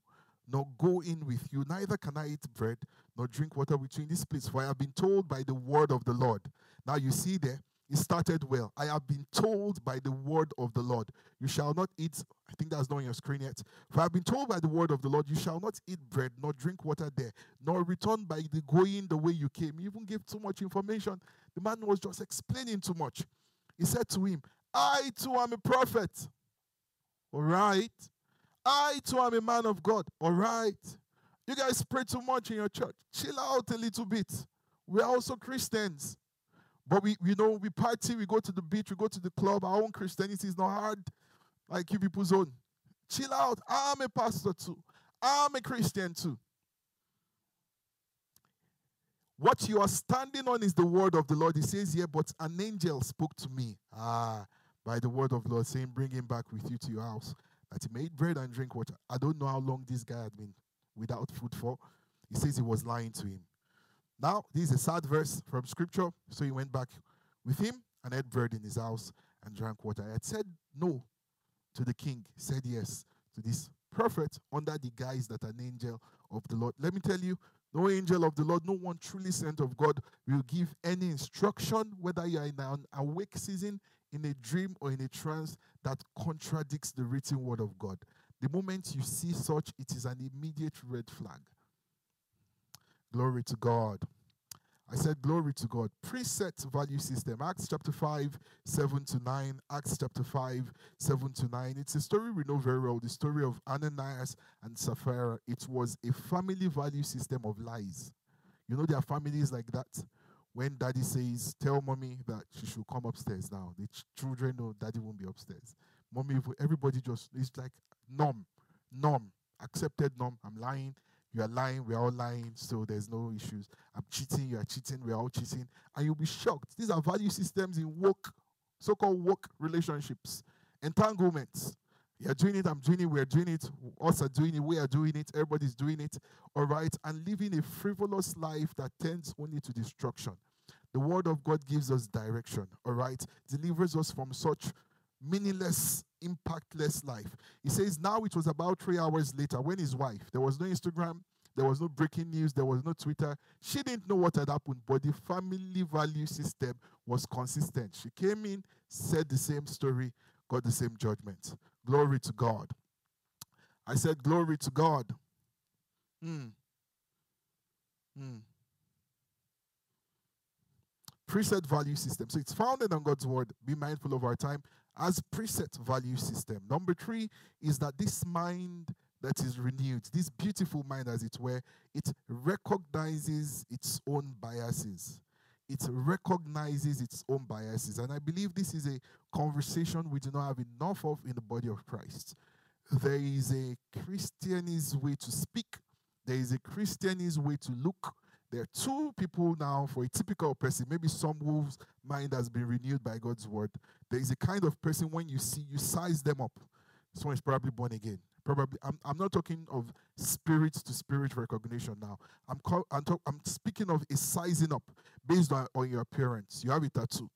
nor go in with you, neither can I eat bread, nor drink water with you in this place, for I have been told by the word of the Lord. Now you see there, it started well. I have been told by the word of the Lord, you shall not eat. I think that's not on your screen yet. For I have been told by the word of the Lord, you shall not eat bread, nor drink water there, nor return by the going the way you came. He even gave too much information. The man was just explaining too much. He said to him, I too am a prophet. All right. I too am a man of God. All right. You guys pray too much in your church. Chill out a little bit. We're also Christians. But we, you know, we party, we go to the beach, we go to the club. Our own Christianity is not hard like you people's own. Chill out. I'm a pastor too. I'm a Christian too. What you are standing on is the word of the Lord. He says here, but an angel spoke to me. Ah, by the word of the Lord, saying, Bring him back with you to your house. That he made bread and drink water. I don't know how long this guy had been without food for. He says he was lying to him. Now, this is a sad verse from scripture. So he went back with him and ate bread in his house and drank water. I had said no to the king, said yes to this prophet under the guise that an angel of the Lord. Let me tell you, no angel of the Lord, no one truly sent of God will give any instruction, whether you are in an awake season, in a dream, or in a trance, that contradicts the written word of God. The moment you see such, it is an immediate red flag. Glory to God. I said, Glory to God. Preset value system. Acts chapter 5, 7 to 9. Acts chapter 5, 7 to 9. It's a story we know very well the story of Ananias and Sapphira. It was a family value system of lies. You know, there are families like that. When daddy says, Tell mommy that she should come upstairs now, the ch- children know daddy won't be upstairs. Mommy, everybody just, it's like numb, numb, accepted numb. I'm lying. You are lying, we are all lying, so there's no issues. I'm cheating, you are cheating, we're all cheating. And you'll be shocked. These are value systems in work, so called work relationships, entanglements. You're doing it, I'm doing it, we're doing it, us are doing it, we are doing it, everybody's doing it, all right, and living a frivolous life that tends only to destruction. The Word of God gives us direction, all right, delivers us from such meaningless, impactless life. He says, Now it was about three hours later when his wife, there was no Instagram, there was no breaking news, there was no Twitter. She didn't know what had happened, but the family value system was consistent. She came in, said the same story, got the same judgment. Glory to God. I said, Glory to God. Mm. Mm. Preset value system. So it's founded on God's word. Be mindful of our time as preset value system. Number three is that this mind that is renewed, this beautiful mind, as it were, it recognizes its own biases. It recognizes its own biases. And I believe this is a conversation we do not have enough of in the body of Christ. There is a Christianese way to speak, there is a Christianese way to look, there are two people now for a typical person, maybe some whose mind has been renewed by God's word. There is a kind of person when you see, you size them up. Someone is probably born again. Probably, I'm, I'm not talking of spirit to spirit recognition now. I'm, call, I'm, talk, I'm speaking of a sizing up based on, on your appearance. You have a tattoo,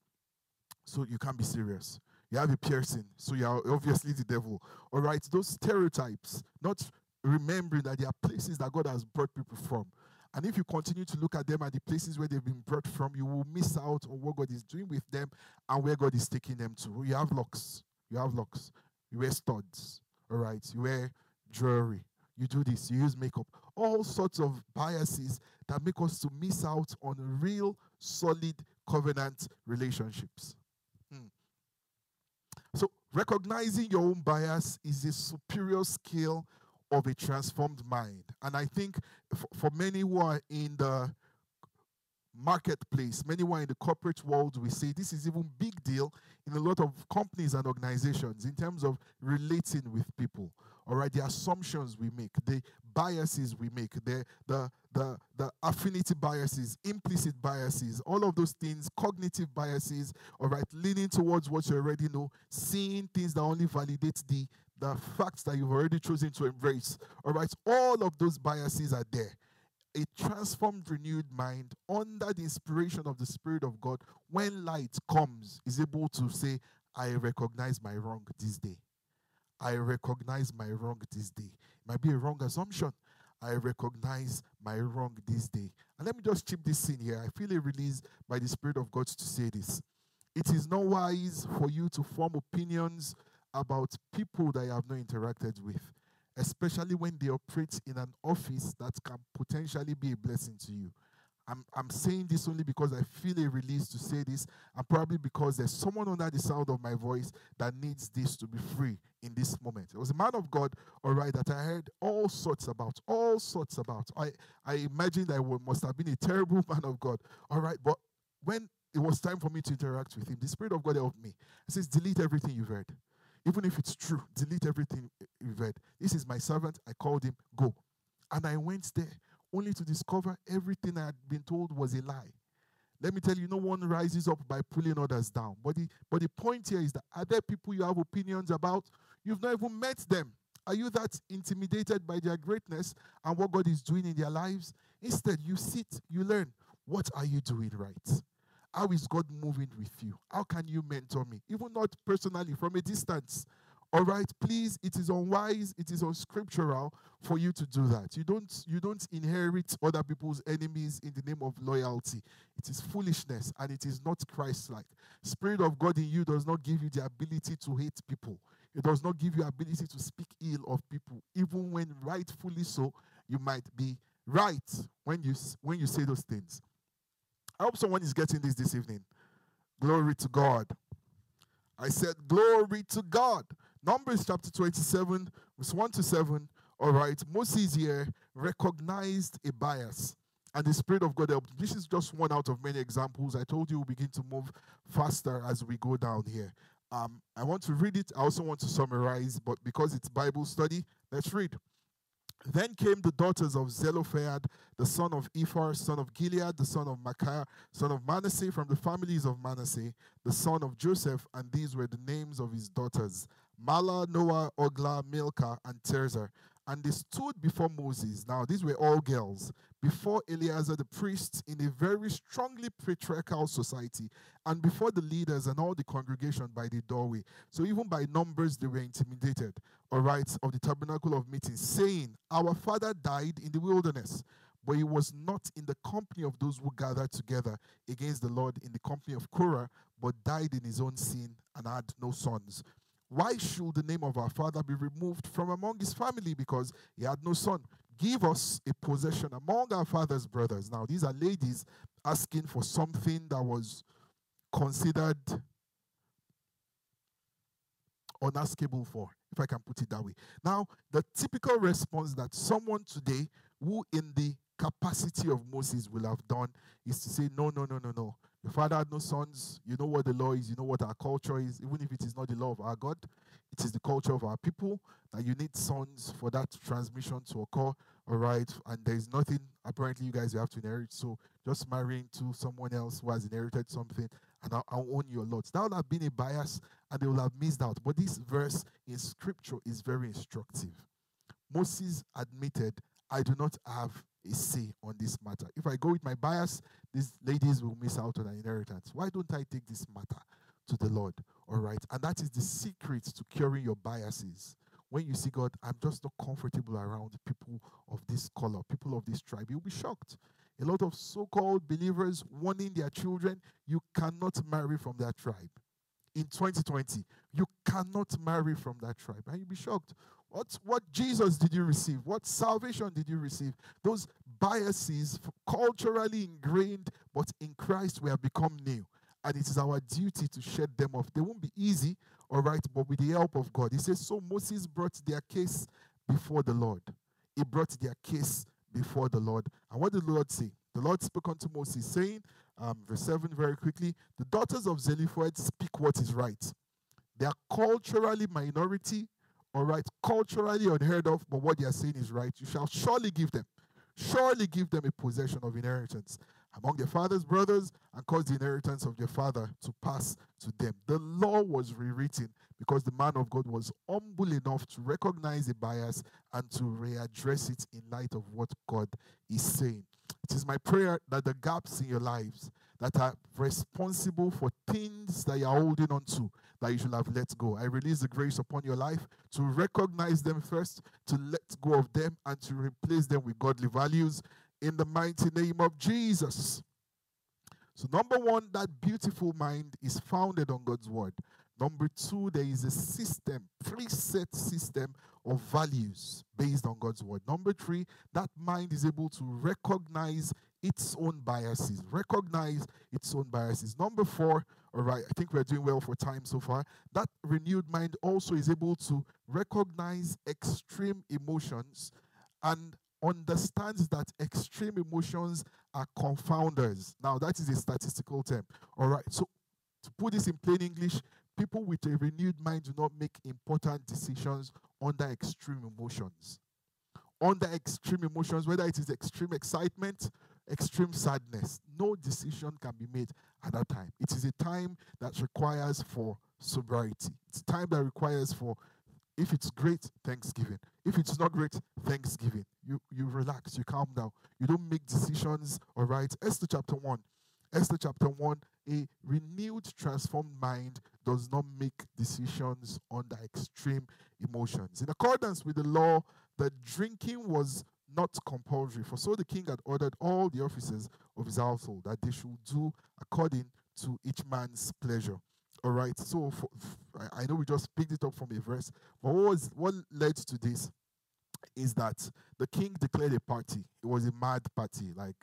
so you can't be serious. You have a piercing, so you are obviously the devil. All right, those stereotypes, not remembering that there are places that God has brought people from. And if you continue to look at them at the places where they've been brought from, you will miss out on what God is doing with them and where God is taking them to. You have locks. You have locks. You wear studs. All right. You wear jewelry. You do this. You use makeup. All sorts of biases that make us to miss out on real, solid covenant relationships. Hmm. So, recognizing your own bias is a superior skill of a transformed mind. And I think for many who are in the marketplace, many who are in the corporate world, we say this is even big deal in a lot of companies and organizations in terms of relating with people. All right, the assumptions we make, the biases we make, the the the the affinity biases, implicit biases, all of those things, cognitive biases. All right, leaning towards what you already know, seeing things that only validate the the facts that you've already chosen to embrace. All right, all of those biases are there. A transformed, renewed mind under the inspiration of the Spirit of God, when light comes, is able to say, I recognize my wrong this day. I recognize my wrong this day. It might be a wrong assumption. I recognize my wrong this day. And let me just chip this in here. I feel a release by the Spirit of God to say this. It is not wise for you to form opinions about people that you have not interacted with, especially when they operate in an office that can potentially be a blessing to you. I'm, I'm saying this only because I feel a release to say this, and probably because there's someone under the sound of my voice that needs this to be free in this moment. It was a man of God, all right, that I heard all sorts about, all sorts about. I, I imagine that I must have been a terrible man of God, all right, but when it was time for me to interact with him, the Spirit of God helped me. He says, Delete everything you've heard. Even if it's true, delete everything eh, eh, you read. This is my servant. I called him, go. And I went there only to discover everything I had been told was a lie. Let me tell you, no one rises up by pulling others down. But the, but the point here is that are there people you have opinions about? You've not even met them. Are you that intimidated by their greatness and what God is doing in their lives? Instead, you sit, you learn. What are you doing right? How is God moving with you? How can you mentor me? Even not personally, from a distance. All right, please, it is unwise, it is unscriptural for you to do that. You don't you don't inherit other people's enemies in the name of loyalty. It is foolishness and it is not Christ-like. Spirit of God in you does not give you the ability to hate people. It does not give you ability to speak ill of people, even when rightfully so, you might be right when you when you say those things. I hope someone is getting this this evening. Glory to God. I said, Glory to God. Numbers chapter 27, verse 1 to 7. All right, Moses here recognized a bias, and the Spirit of God helped. This is just one out of many examples. I told you we'll begin to move faster as we go down here. Um, I want to read it. I also want to summarize, but because it's Bible study, let's read. Then came the daughters of Zelophehad, the son of Hepher, son of Gilead, the son of Machir, son of Manasseh, from the families of Manasseh, the son of Joseph, and these were the names of his daughters Mahlah, Noah, Hoglah, Milcah, and Tirzah. And they stood before Moses. Now, these were all girls, before Eleazar the priest in a very strongly patriarchal society, and before the leaders and all the congregation by the doorway. So, even by numbers, they were intimidated, all right, of the tabernacle of meetings, saying, Our father died in the wilderness, but he was not in the company of those who gathered together against the Lord in the company of Korah, but died in his own sin and had no sons. Why should the name of our father be removed from among his family because he had no son? Give us a possession among our father's brothers. Now, these are ladies asking for something that was considered unaskable for, if I can put it that way. Now, the typical response that someone today who, in the capacity of Moses, will have done is to say, No, no, no, no, no. Your father had no sons. You know what the law is. You know what our culture is. Even if it is not the law of our God, it is the culture of our people that you need sons for that transmission to occur. All right. And there is nothing, apparently, you guys you have to inherit. So just marrying to someone else who has inherited something and I'll, I'll own you a lot. That would have been a bias and they will have missed out. But this verse in scripture is very instructive. Moses admitted, I do not have a say on this matter. If I go with my bias, these ladies will miss out on an inheritance. Why don't I take this matter to the Lord? All right. And that is the secret to curing your biases. When you see God, I'm just not comfortable around people of this color, people of this tribe. You'll be shocked. A lot of so called believers warning their children, you cannot marry from that tribe. In 2020, you cannot marry from that tribe. And you'll be shocked. What, what Jesus did you receive? What salvation did you receive? Those biases, culturally ingrained, but in Christ we have become new. And it is our duty to shed them off. They won't be easy, all right, but with the help of God. He says, So Moses brought their case before the Lord. He brought their case before the Lord. And what did the Lord say? The Lord spoke unto Moses, saying, um, verse 7 very quickly, the daughters of Zelophehad speak what is right. They are culturally minority, all right, culturally unheard of, but what they are saying is right. You shall surely give them, surely give them a possession of inheritance among their father's brothers and cause the inheritance of their father to pass to them. The law was rewritten because the man of God was humble enough to recognize the bias and to readdress it in light of what God is saying. It is my prayer that the gaps in your lives that are responsible for things that you're holding on to that you should have let go. I release the grace upon your life to recognize them first, to let go of them, and to replace them with godly values in the mighty name of Jesus. So, number one, that beautiful mind is founded on God's word. Number two, there is a system, preset system of values based on God's word. Number three, that mind is able to recognize its own biases, recognize its own biases. Number four, all right, I think we're doing well for time so far. That renewed mind also is able to recognize extreme emotions and understands that extreme emotions are confounders. Now, that is a statistical term. All right, so to put this in plain English, people with a renewed mind do not make important decisions under extreme emotions. Under extreme emotions, whether it is extreme excitement, extreme sadness, no decision can be made at that time. It is a time that requires for sobriety. It's time that requires for if it's great, thanksgiving. If it's not great, thanksgiving. You you relax, you calm down. You don't make decisions, all right? Esther chapter 1. Esther chapter 1, a renewed, transformed mind does not make decisions under extreme emotions. In accordance with the law, the drinking was not compulsory. For so the king had ordered all the officers of his household that they should do according to each man's pleasure. All right. So for, I know we just picked it up from a verse, but what was what led to this is that the king declared a party. It was a mad party. Like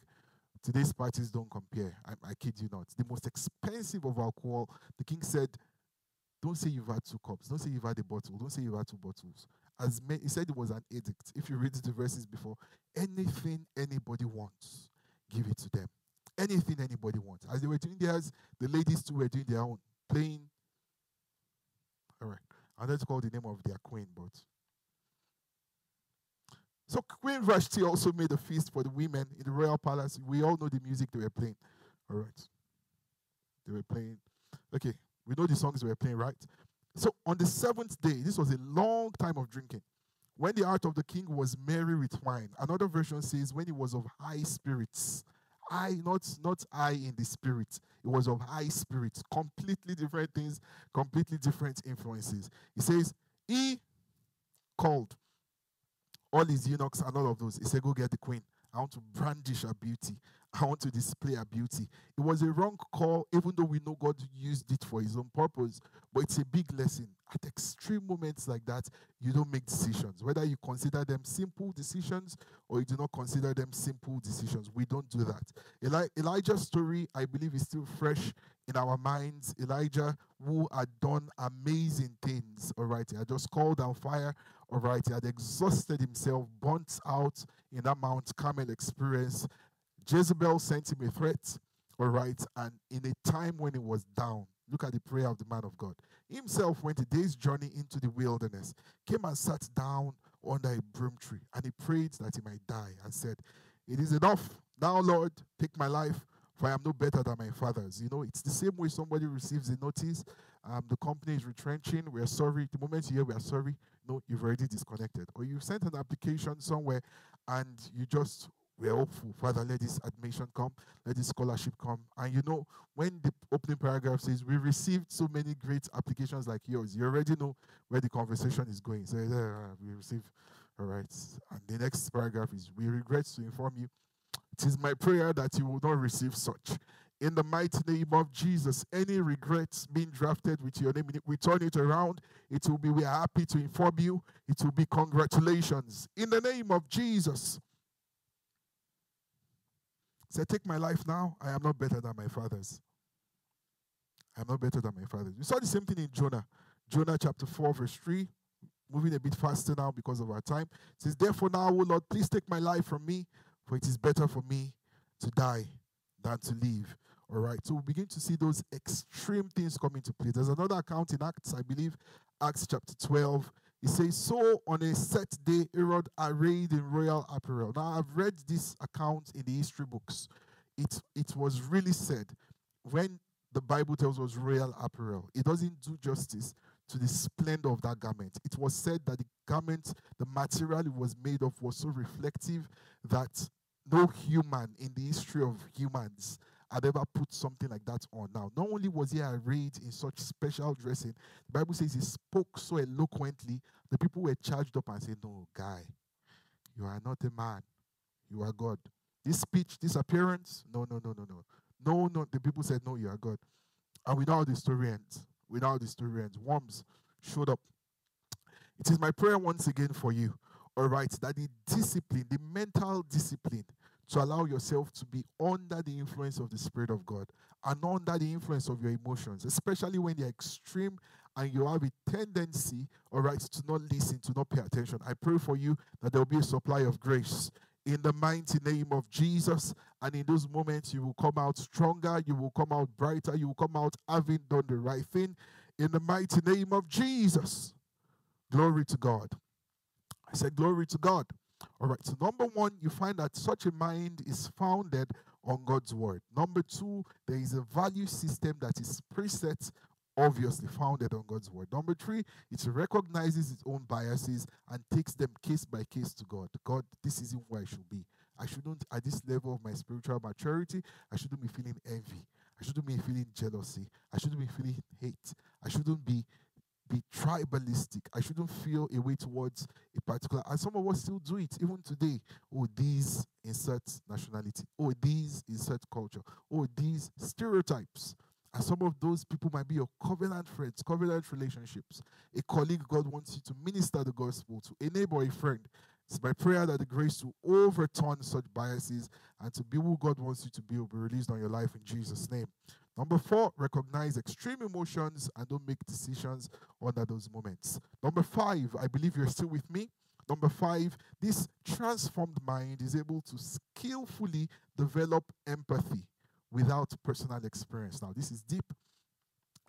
today's parties don't compare. I, I kid you not. The most expensive of alcohol. The king said, "Don't say you've had two cups. Don't say you've had a bottle. Don't say you've had two bottles." As many, he said it was an edict. If you read the verses before, anything anybody wants, give it to them. Anything anybody wants. As they were doing theirs, the ladies too were doing their own playing. All right. I don't call the name of their queen, but. So Queen Vashti also made a feast for the women in the royal palace. We all know the music they were playing. All right. They were playing. Okay, we know the songs they were playing, right? So on the seventh day, this was a long time of drinking. When the heart of the king was merry with wine. Another version says when he was of high spirits. I, not not I in the spirit. It was of high spirits, completely different things, completely different influences. He says, He called all his eunuchs and all of those. He said, Go get the queen. I want to brandish her beauty. I want to display her beauty. It was a wrong call, even though we know God used it for his own purpose. But it's a big lesson. At extreme moments like that, you don't make decisions. Whether you consider them simple decisions or you do not consider them simple decisions, we don't do that. Eli- Elijah's story, I believe, is still fresh in our minds. Elijah, who had done amazing things, all right, he had just called down fire, all right, he had exhausted himself, burnt out in that Mount Carmel experience. Jezebel sent him a threat, all right, and in a time when he was down, look at the prayer of the man of God. himself went a day's journey into the wilderness, came and sat down under a broom tree, and he prayed that he might die and said, It is enough. Now, Lord, take my life, for I am no better than my fathers. You know, it's the same way somebody receives a notice. Um, the company is retrenching. We are sorry. The moment you hear we are sorry, no, you've already disconnected. Or you've sent an application somewhere and you just we're hopeful, Father, let this admission come, let this scholarship come. And you know, when the opening paragraph says, We received so many great applications like yours, you already know where the conversation is going. So, uh, we receive, all right. And the next paragraph is, We regret to inform you, it is my prayer that you will not receive such. In the mighty name of Jesus, any regrets being drafted with your name, we turn it around. It will be, we are happy to inform you. It will be congratulations. In the name of Jesus. Say, take my life now. I am not better than my fathers. I am not better than my fathers. You saw the same thing in Jonah. Jonah chapter 4, verse 3. Moving a bit faster now because of our time. It says, Therefore now, O Lord, please take my life from me, for it is better for me to die than to live. All right. So we begin to see those extreme things come into play. There's another account in Acts, I believe, Acts chapter 12. It says, So on a set day, Herod arrayed in royal apparel. Now, I've read this account in the history books. It, it was really said when the Bible tells us royal apparel, it doesn't do justice to the splendor of that garment. It was said that the garment, the material it was made of, was so reflective that no human in the history of humans had ever put something like that on. Now, not only was he arrayed in such special dressing, the Bible says he spoke so eloquently, the people were charged up and said, No, guy, you are not a man, you are God. This speech, this appearance, no, no, no, no, no. No, no. The people said, No, you are God. And how the story ends. How the story ends. Worms showed up. It is my prayer once again for you, all right, that the discipline, the mental discipline to allow yourself to be under the influence of the Spirit of God and under the influence of your emotions, especially when they're extreme and you have a tendency, all right, to not listen, to not pay attention. I pray for you that there will be a supply of grace in the mighty name of Jesus. And in those moments, you will come out stronger, you will come out brighter, you will come out having done the right thing in the mighty name of Jesus. Glory to God. I said, Glory to God. All right, so number one, you find that such a mind is founded on God's word. Number two, there is a value system that is preset, obviously founded on God's word. Number three, it recognizes its own biases and takes them case by case to God. God, this isn't where I should be. I shouldn't, at this level of my spiritual maturity, I shouldn't be feeling envy. I shouldn't be feeling jealousy. I shouldn't be feeling hate. I shouldn't be be tribalistic. I shouldn't feel a way towards a particular. And some of us still do it even today. Oh, these insert nationality. Oh, these insert culture. Oh, these stereotypes. And some of those people might be your covenant friends, covenant relationships. A colleague God wants you to minister the gospel to, a neighbor, a friend. It's my prayer that the grace to overturn such biases and to be who God wants you to be will be released on your life in Jesus' name. Number four, recognize extreme emotions and don't make decisions under those moments. Number five, I believe you're still with me. Number five, this transformed mind is able to skillfully develop empathy without personal experience. Now, this is deep.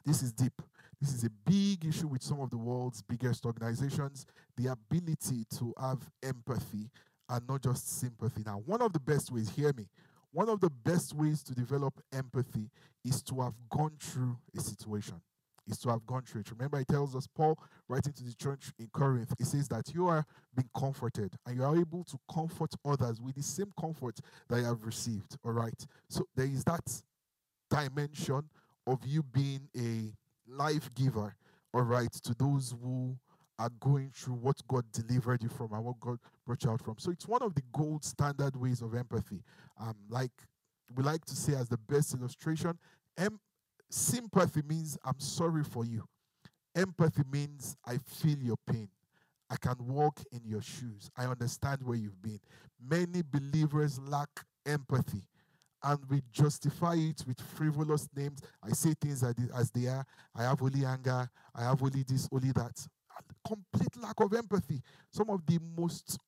This is deep. This is a big issue with some of the world's biggest organizations the ability to have empathy and not just sympathy. Now, one of the best ways, hear me, one of the best ways to develop empathy is to have gone through a situation. Is to have gone through it. Remember, he tells us, Paul, writing to the church in Corinth, he says that you are being comforted and you are able to comfort others with the same comfort that you have received. All right. So there is that dimension of you being a life giver, all right, to those who are going through what God delivered you from and what God brought you out from. So it's one of the gold standard ways of empathy. Um, like we like to say as the best illustration, em- sympathy means I'm sorry for you. Empathy means I feel your pain. I can walk in your shoes. I understand where you've been. Many believers lack empathy and we justify it with frivolous names. I say things as they are. I have only anger. I have only this, only that complete lack of empathy. Some of the most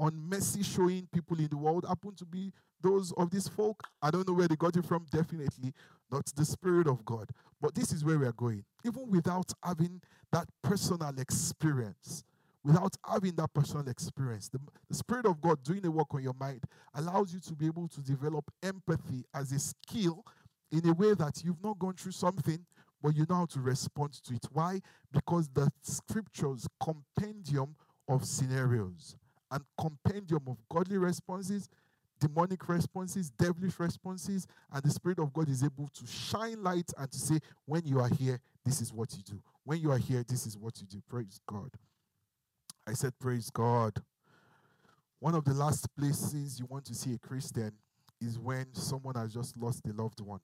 unmercy showing people in the world happen to be those of this folk. I don't know where they got it from, definitely not the Spirit of God. But this is where we are going. Even without having that personal experience, without having that personal experience. The, the Spirit of God doing the work on your mind allows you to be able to develop empathy as a skill in a way that you've not gone through something, but you know how to respond to it. Why? Because the scriptures compendium of scenarios and compendium of godly responses, demonic responses, devilish responses, and the Spirit of God is able to shine light and to say, when you are here, this is what you do. When you are here, this is what you do. Praise God. I said, Praise God. One of the last places you want to see a Christian is when someone has just lost a loved one.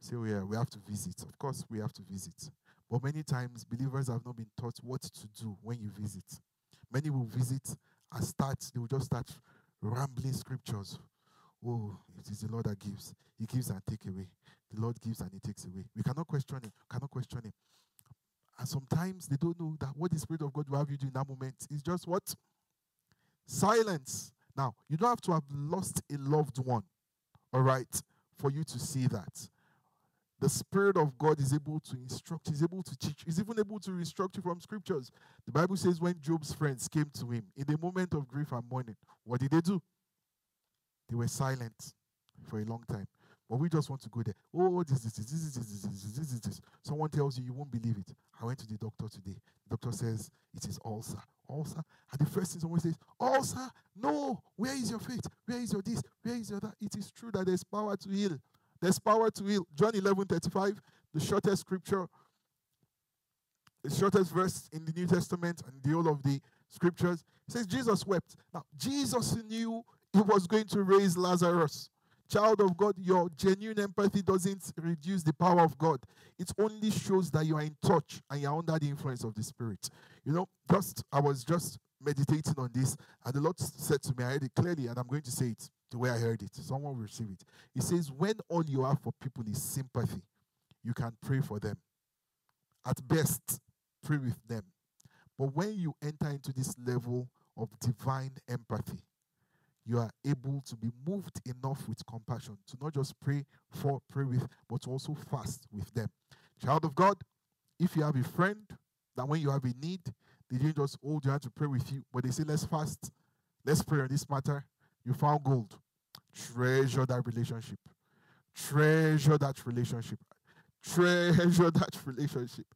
Say, so oh yeah, we have to visit. Of course, we have to visit. But many times, believers have not been taught what to do when you visit. Many will visit and start, they will just start rambling scriptures. Oh, it is the Lord that gives. He gives and take away. The Lord gives and He takes away. We cannot question Him. Cannot question Him. And sometimes they don't know that what the Spirit of God will have you do in that moment is just what? Silence. Now, you don't have to have lost a loved one, all right, for you to see that. The Spirit of God is able to instruct, He's able to teach, He's even able to instruct you from scriptures. The Bible says when Job's friends came to him in the moment of grief and mourning, what did they do? They were silent for a long time. But we just want to go there. Oh, this, this, this, this, this, this, this, this, this, this. Someone tells you, you won't believe it. I went to the doctor today. The doctor says it is ulcer. Ulcer. And the first thing someone says, ulcer? No. Where is your faith? Where is your this? Where is your that? It is true that there's power to heal. There's power to heal. John 11 35, the shortest scripture, the shortest verse in the New Testament and the whole of the scriptures. Says Jesus wept. Now, Jesus knew he was going to raise Lazarus. Child of God, your genuine empathy doesn't reduce the power of God. It only shows that you are in touch and you're under the influence of the Spirit. You know, just I was just meditating on this, and the Lord said to me, I heard it clearly, and I'm going to say it the way I heard it. Someone will receive it. He says, When all you have for people is sympathy, you can pray for them. At best, pray with them. But when you enter into this level of divine empathy, you are able to be moved enough with compassion to not just pray for, pray with, but also fast with them. Child of God, if you have a friend that when you have a need, they didn't just hold your hand to pray with you, but they say, let's fast, let's pray on this matter. You found gold. Treasure that relationship. Treasure that relationship. Treasure that relationship.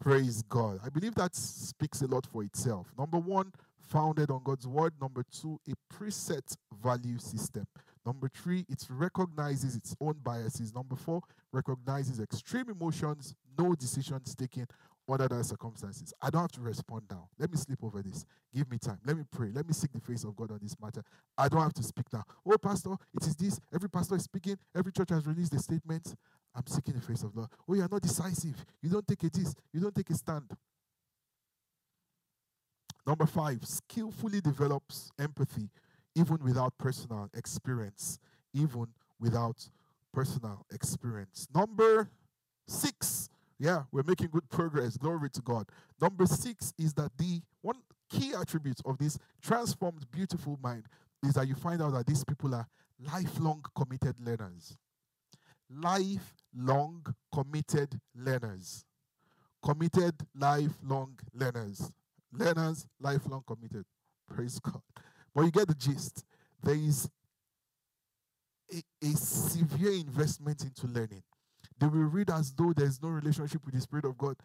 Praise God. I believe that speaks a lot for itself. Number one, founded on God's word. Number two, a preset value system. Number three, it recognizes its own biases. Number four, recognizes extreme emotions, no decisions taken under other circumstances. I don't have to respond now. Let me sleep over this. Give me time. Let me pray. Let me seek the face of God on this matter. I don't have to speak now. Oh, Pastor, it is this. Every pastor is speaking. Every church has released a statement. I'm seeking the face of God. Oh, you are not decisive. You don't take a this. You don't take a stand. Number five, skillfully develops empathy even without personal experience. Even without personal experience. Number six, yeah, we're making good progress. Glory to God. Number six is that the one key attribute of this transformed, beautiful mind is that you find out that these people are lifelong committed learners. Lifelong committed learners. Committed lifelong learners learners, lifelong committed. Praise God. But you get the gist. There is a, a severe investment into learning. They will read as though there's no relationship with the Spirit of God.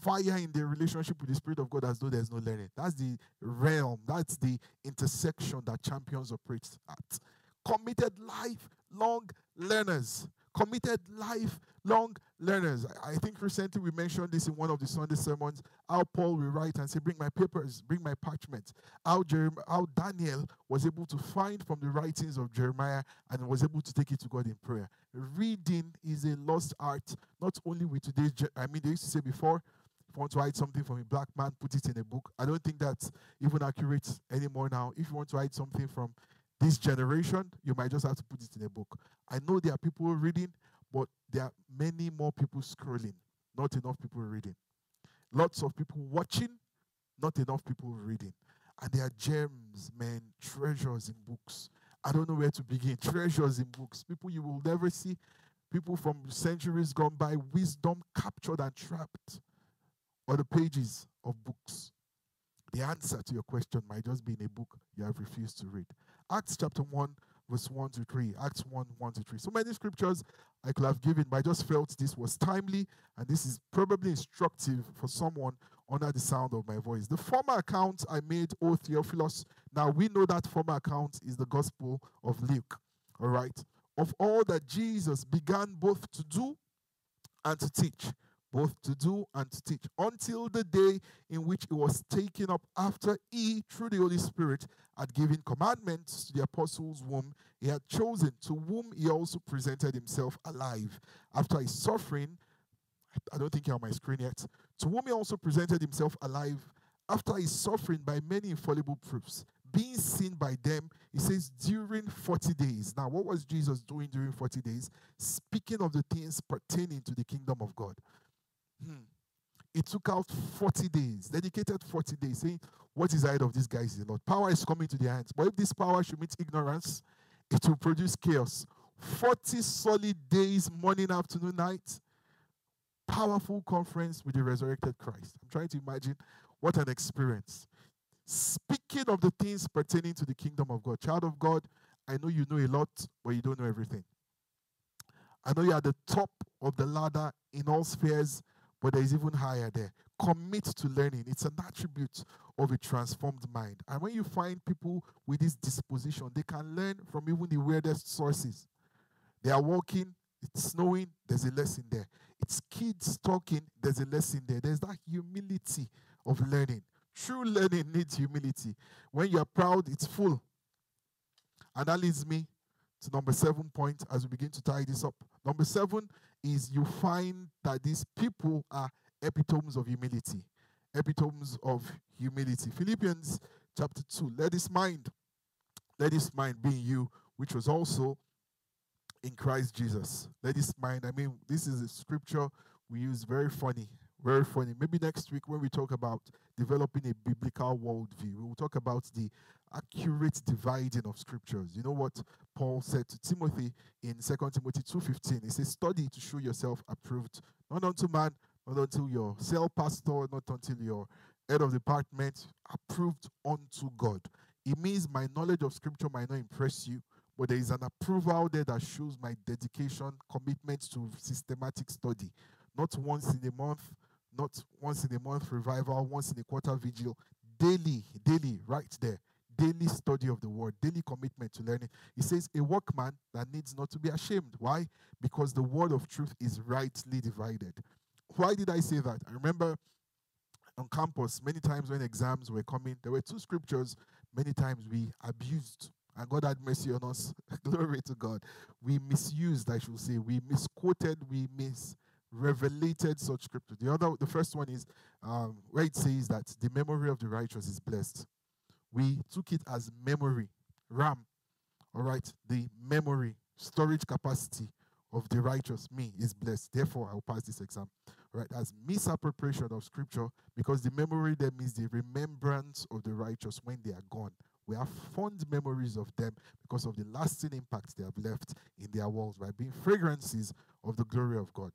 Fire in the relationship with the Spirit of God as though there's no learning. That's the realm, that's the intersection that champions operate at. Committed lifelong learners committed lifelong learners. I think recently we mentioned this in one of the Sunday sermons. How Paul will write and say, Bring my papers, bring my parchment. How, Jeremiah, how Daniel was able to find from the writings of Jeremiah and was able to take it to God in prayer. Reading is a lost art, not only with today's, I mean, they used to say before, if you want to write something from a black man, put it in a book. I don't think that's even accurate anymore now. If you want to write something from this generation, you might just have to put it in a book. I know there are people reading, but there are many more people scrolling, not enough people reading. Lots of people watching, not enough people reading. And there are gems, man, treasures in books. I don't know where to begin. Treasures in books. People you will never see. People from centuries gone by, wisdom captured and trapped on the pages of books. The the answer to your question might just be in a book you have refused to read. Acts chapter 1, verse 1 to 3. Acts 1, 1 to 3. So many scriptures I could have given, but I just felt this was timely and this is probably instructive for someone under the sound of my voice. The former account I made, O Theophilus, now we know that former account is the Gospel of Luke, all right, of all that Jesus began both to do and to teach both to do and to teach, until the day in which it was taken up after he, through the Holy Spirit, had given commandments to the apostles whom he had chosen, to whom he also presented himself alive after his suffering. I don't think you're on my screen yet. To whom he also presented himself alive after his suffering by many infallible proofs, being seen by them, he says, during 40 days. Now, what was Jesus doing during 40 days? Speaking of the things pertaining to the kingdom of God. Hmm. It took out 40 days, dedicated 40 days, saying, What is ahead of these guys is a lot. Power is coming to their hands. But if this power should meet ignorance, it will produce chaos. 40 solid days, morning, afternoon, night. Powerful conference with the resurrected Christ. I'm trying to imagine what an experience. Speaking of the things pertaining to the kingdom of God, child of God, I know you know a lot, but you don't know everything. I know you're at the top of the ladder in all spheres, but there is even higher there. Commit to learning. It's an attribute of a transformed mind. And when you find people with this disposition, they can learn from even the weirdest sources. They are walking, it's snowing, there's a lesson there. It's kids talking, there's a lesson there. There's that humility of learning. True learning needs humility. When you are proud, it's full. And that leads me to number seven point as we begin to tie this up. Number seven is you find that these people are epitomes of humility. Epitomes of humility. Philippians chapter 2. Let this mind, let this mind be in you, which was also in Christ Jesus. Let this mind, I mean, this is a scripture we use very funny, very funny. Maybe next week when we talk about developing a biblical worldview, we'll talk about the accurate dividing of scriptures. You know what Paul said to Timothy in 2 Timothy 2:15? He says, "Study to show yourself approved, not unto man, not until your cell pastor, not until your head of department, approved unto God." It means my knowledge of scripture might not impress you, but there is an approval there that shows my dedication, commitment to systematic study. Not once in a month, not once in a month revival, once in a quarter vigil, daily, daily, right there daily study of the word, daily commitment to learning. He says, a workman that needs not to be ashamed. Why? Because the word of truth is rightly divided. Why did I say that? I remember on campus, many times when exams were coming, there were two scriptures, many times we abused. And God had mercy on us. Glory to God. We misused, I should say. We misquoted, we misrevelated such scripture. The other, the first one is um, where it says that the memory of the righteous is blessed we took it as memory, RAM. All right, the memory, storage capacity of the righteous, me, is blessed. Therefore, I will pass this exam. All right, as misappropriation of scripture, because the memory there means the remembrance of the righteous when they are gone. We have fond memories of them because of the lasting impact they have left in their worlds by being fragrances of the glory of God.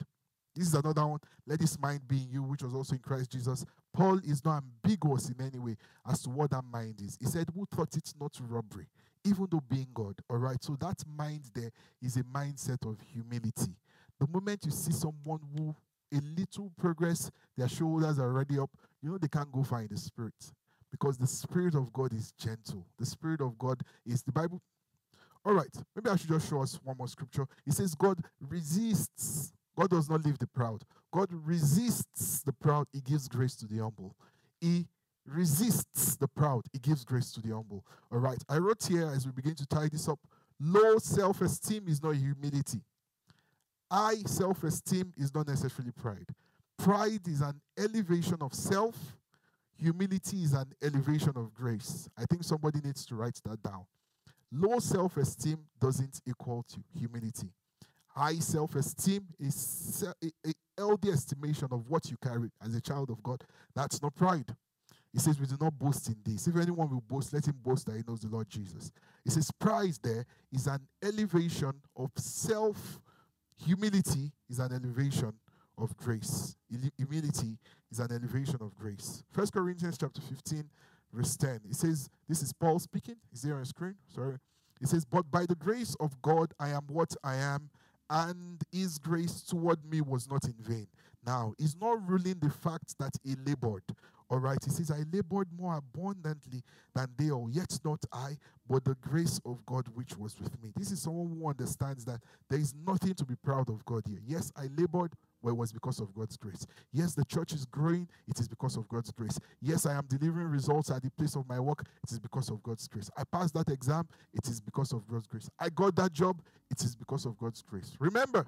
This is another one. Let this mind be in you, which was also in Christ Jesus. Paul is not ambiguous in any way as to what that mind is. He said, Who thought it not robbery, even though being God? All right. So that mind there is a mindset of humility. The moment you see someone who a little progress, their shoulders are already up, you know they can't go find the spirit. Because the spirit of God is gentle. The spirit of God is the Bible. All right, maybe I should just show us one more scripture. It says, God resists God does not leave the proud. God resists the proud. He gives grace to the humble. He resists the proud. He gives grace to the humble. All right. I wrote here as we begin to tie this up low self esteem is not humility. High self esteem is not necessarily pride. Pride is an elevation of self, humility is an elevation of grace. I think somebody needs to write that down. Low self esteem doesn't equal to humility. High self esteem is a healthy estimation of what you carry as a child of God. That's not pride. He says, We do not boast in this. If anyone will boast, let him boast that he knows the Lord Jesus. He says, Pride there is an elevation of self. Humility is an elevation of grace. Humility is an elevation of grace. First Corinthians chapter 15, verse 10. It says, This is Paul speaking. Is there on screen? Sorry. It says, But by the grace of God, I am what I am, and his grace toward me was not in vain. Now, he's not ruling the fact that he labored. All right, he says, I labored more abundantly than they all, yet not I, but the grace of God which was with me. This is someone who understands that there is nothing to be proud of God here. Yes, I labored, well, it was because of God's grace. Yes, the church is growing, it is because of God's grace. Yes, I am delivering results at the place of my work, it is because of God's grace. I passed that exam, it is because of God's grace. I got that job, it is because of God's grace. Remember,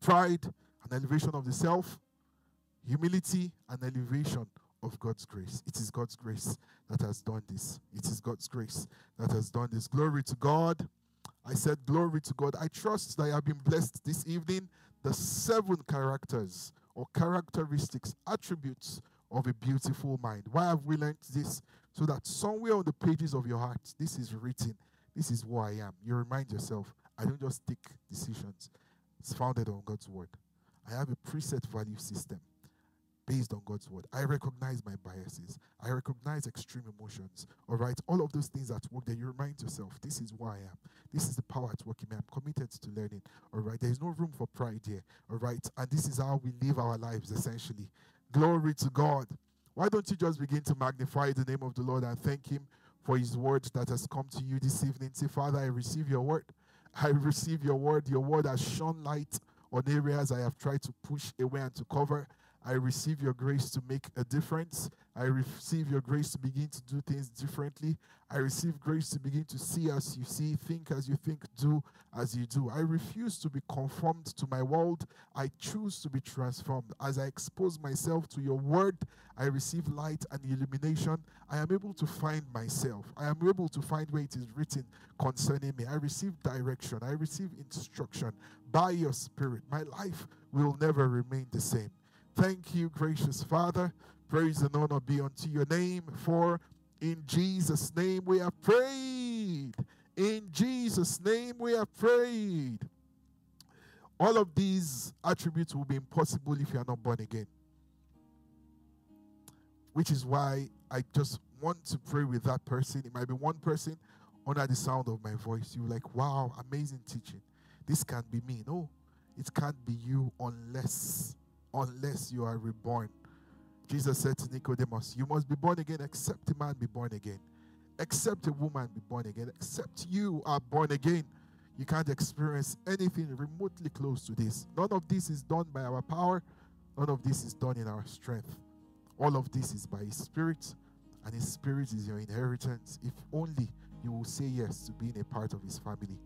pride and elevation of the self, humility and elevation of God's grace. It is God's grace that has done this. It is God's grace that has done this. Glory to God. I said, Glory to God. I trust that I have been blessed this evening. The seven characters or characteristics, attributes of a beautiful mind. Why have we learned this? So that somewhere on the pages of your heart, this is written. This is who I am. You remind yourself, I don't just take decisions. It's founded on God's word. I have a preset value system based on God's word. I recognize my biases. I recognize extreme emotions. All right. All of those things at work that you remind yourself, this is who I am. This is the power at work in me. I'm committed to learning. All right. There is no room for pride here. All right. And this is how we live our lives essentially. Glory to God. Why don't you just begin to magnify the name of the Lord and thank Him for His word that has come to you this evening? Say, Father, I receive your word. I receive your word. Your word has shone light on areas I have tried to push away and to cover. I receive your grace to make a difference. I receive your grace to begin to do things differently. I receive grace to begin to see as you see, think as you think, do as you do. I refuse to be conformed to my world. I choose to be transformed. As I expose myself to your word, I receive light and illumination. I am able to find myself. I am able to find where it is written concerning me. I receive direction. I receive instruction by your spirit. My life will never remain the same. Thank you, gracious Father. Praise and honor be unto your name, for in Jesus' name we have prayed. In Jesus' name we have prayed. All of these attributes will be impossible if you are not born again. Which is why I just want to pray with that person. It might be one person under the sound of my voice. You're like, wow, amazing teaching. This can't be me. No, it can't be you unless unless you are reborn. Jesus said to Nicodemus, You must be born again, except a man be born again, except a woman be born again, except you are born again. You can't experience anything remotely close to this. None of this is done by our power, none of this is done in our strength. All of this is by His Spirit, and His Spirit is your inheritance. If only you will say yes to being a part of His family.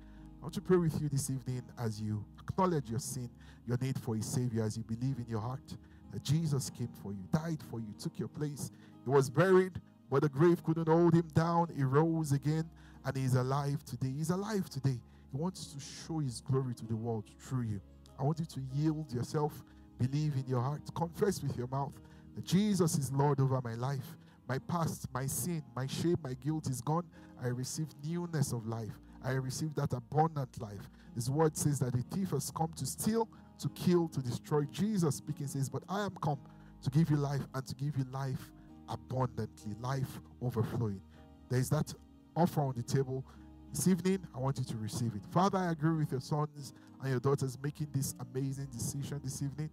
Want to pray with you this evening as you acknowledge your sin, your need for a Savior, as you believe in your heart that Jesus came for you, died for you, took your place. He was buried, but the grave couldn't hold him down. He rose again, and he's alive today. He's alive today. He wants to show his glory to the world through you. I want you to yield yourself, believe in your heart, confess with your mouth that Jesus is Lord over my life. My past, my sin, my shame, my guilt is gone. I receive newness of life. I receive that abundant life. His word says that the thief has come to steal, to kill, to destroy. Jesus speaking says, But I am come to give you life and to give you life abundantly, life overflowing. There is that offer on the table. This evening, I want you to receive it. Father, I agree with your sons and your daughters making this amazing decision this evening.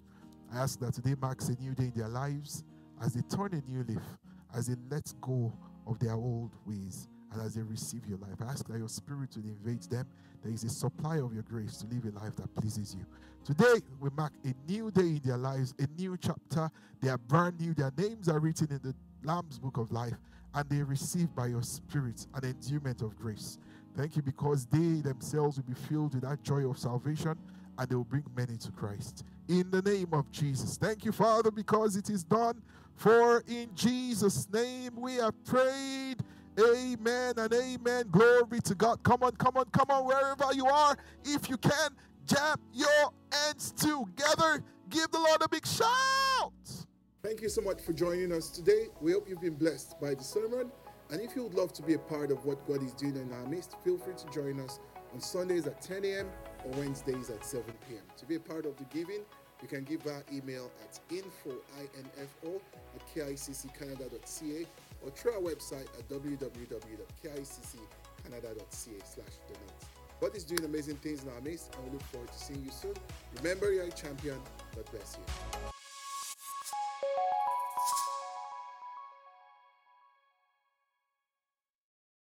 I ask that today marks a new day in their lives as they turn a new leaf, as they let go of their old ways and as they receive your life. I ask that your spirit will invade them. There is a supply of your grace to live a life that pleases you. Today, we mark a new day in their lives, a new chapter. They are brand new. Their names are written in the Lamb's book of life, and they receive by your spirit an endowment of grace. Thank you because they themselves will be filled with that joy of salvation and they will bring many to Christ. In the name of Jesus. Thank you, Father, because it is done. For in Jesus' name we have prayed. Amen and amen. Glory to God. Come on, come on, come on, wherever you are. If you can, jam your hands together. Give the Lord a big shout. Thank you so much for joining us today. We hope you've been blessed by the sermon. And if you would love to be a part of what God is doing in our midst, feel free to join us on Sundays at 10 a.m. or Wednesdays at 7 p.m. To be a part of the giving, you can give our email at info, I-N-F-O, at kicccanada.ca or through our website at www.kicccanada.ca slash donate. God is doing amazing things in our midst and we look forward to seeing you soon. Remember, you're a champion. God bless you.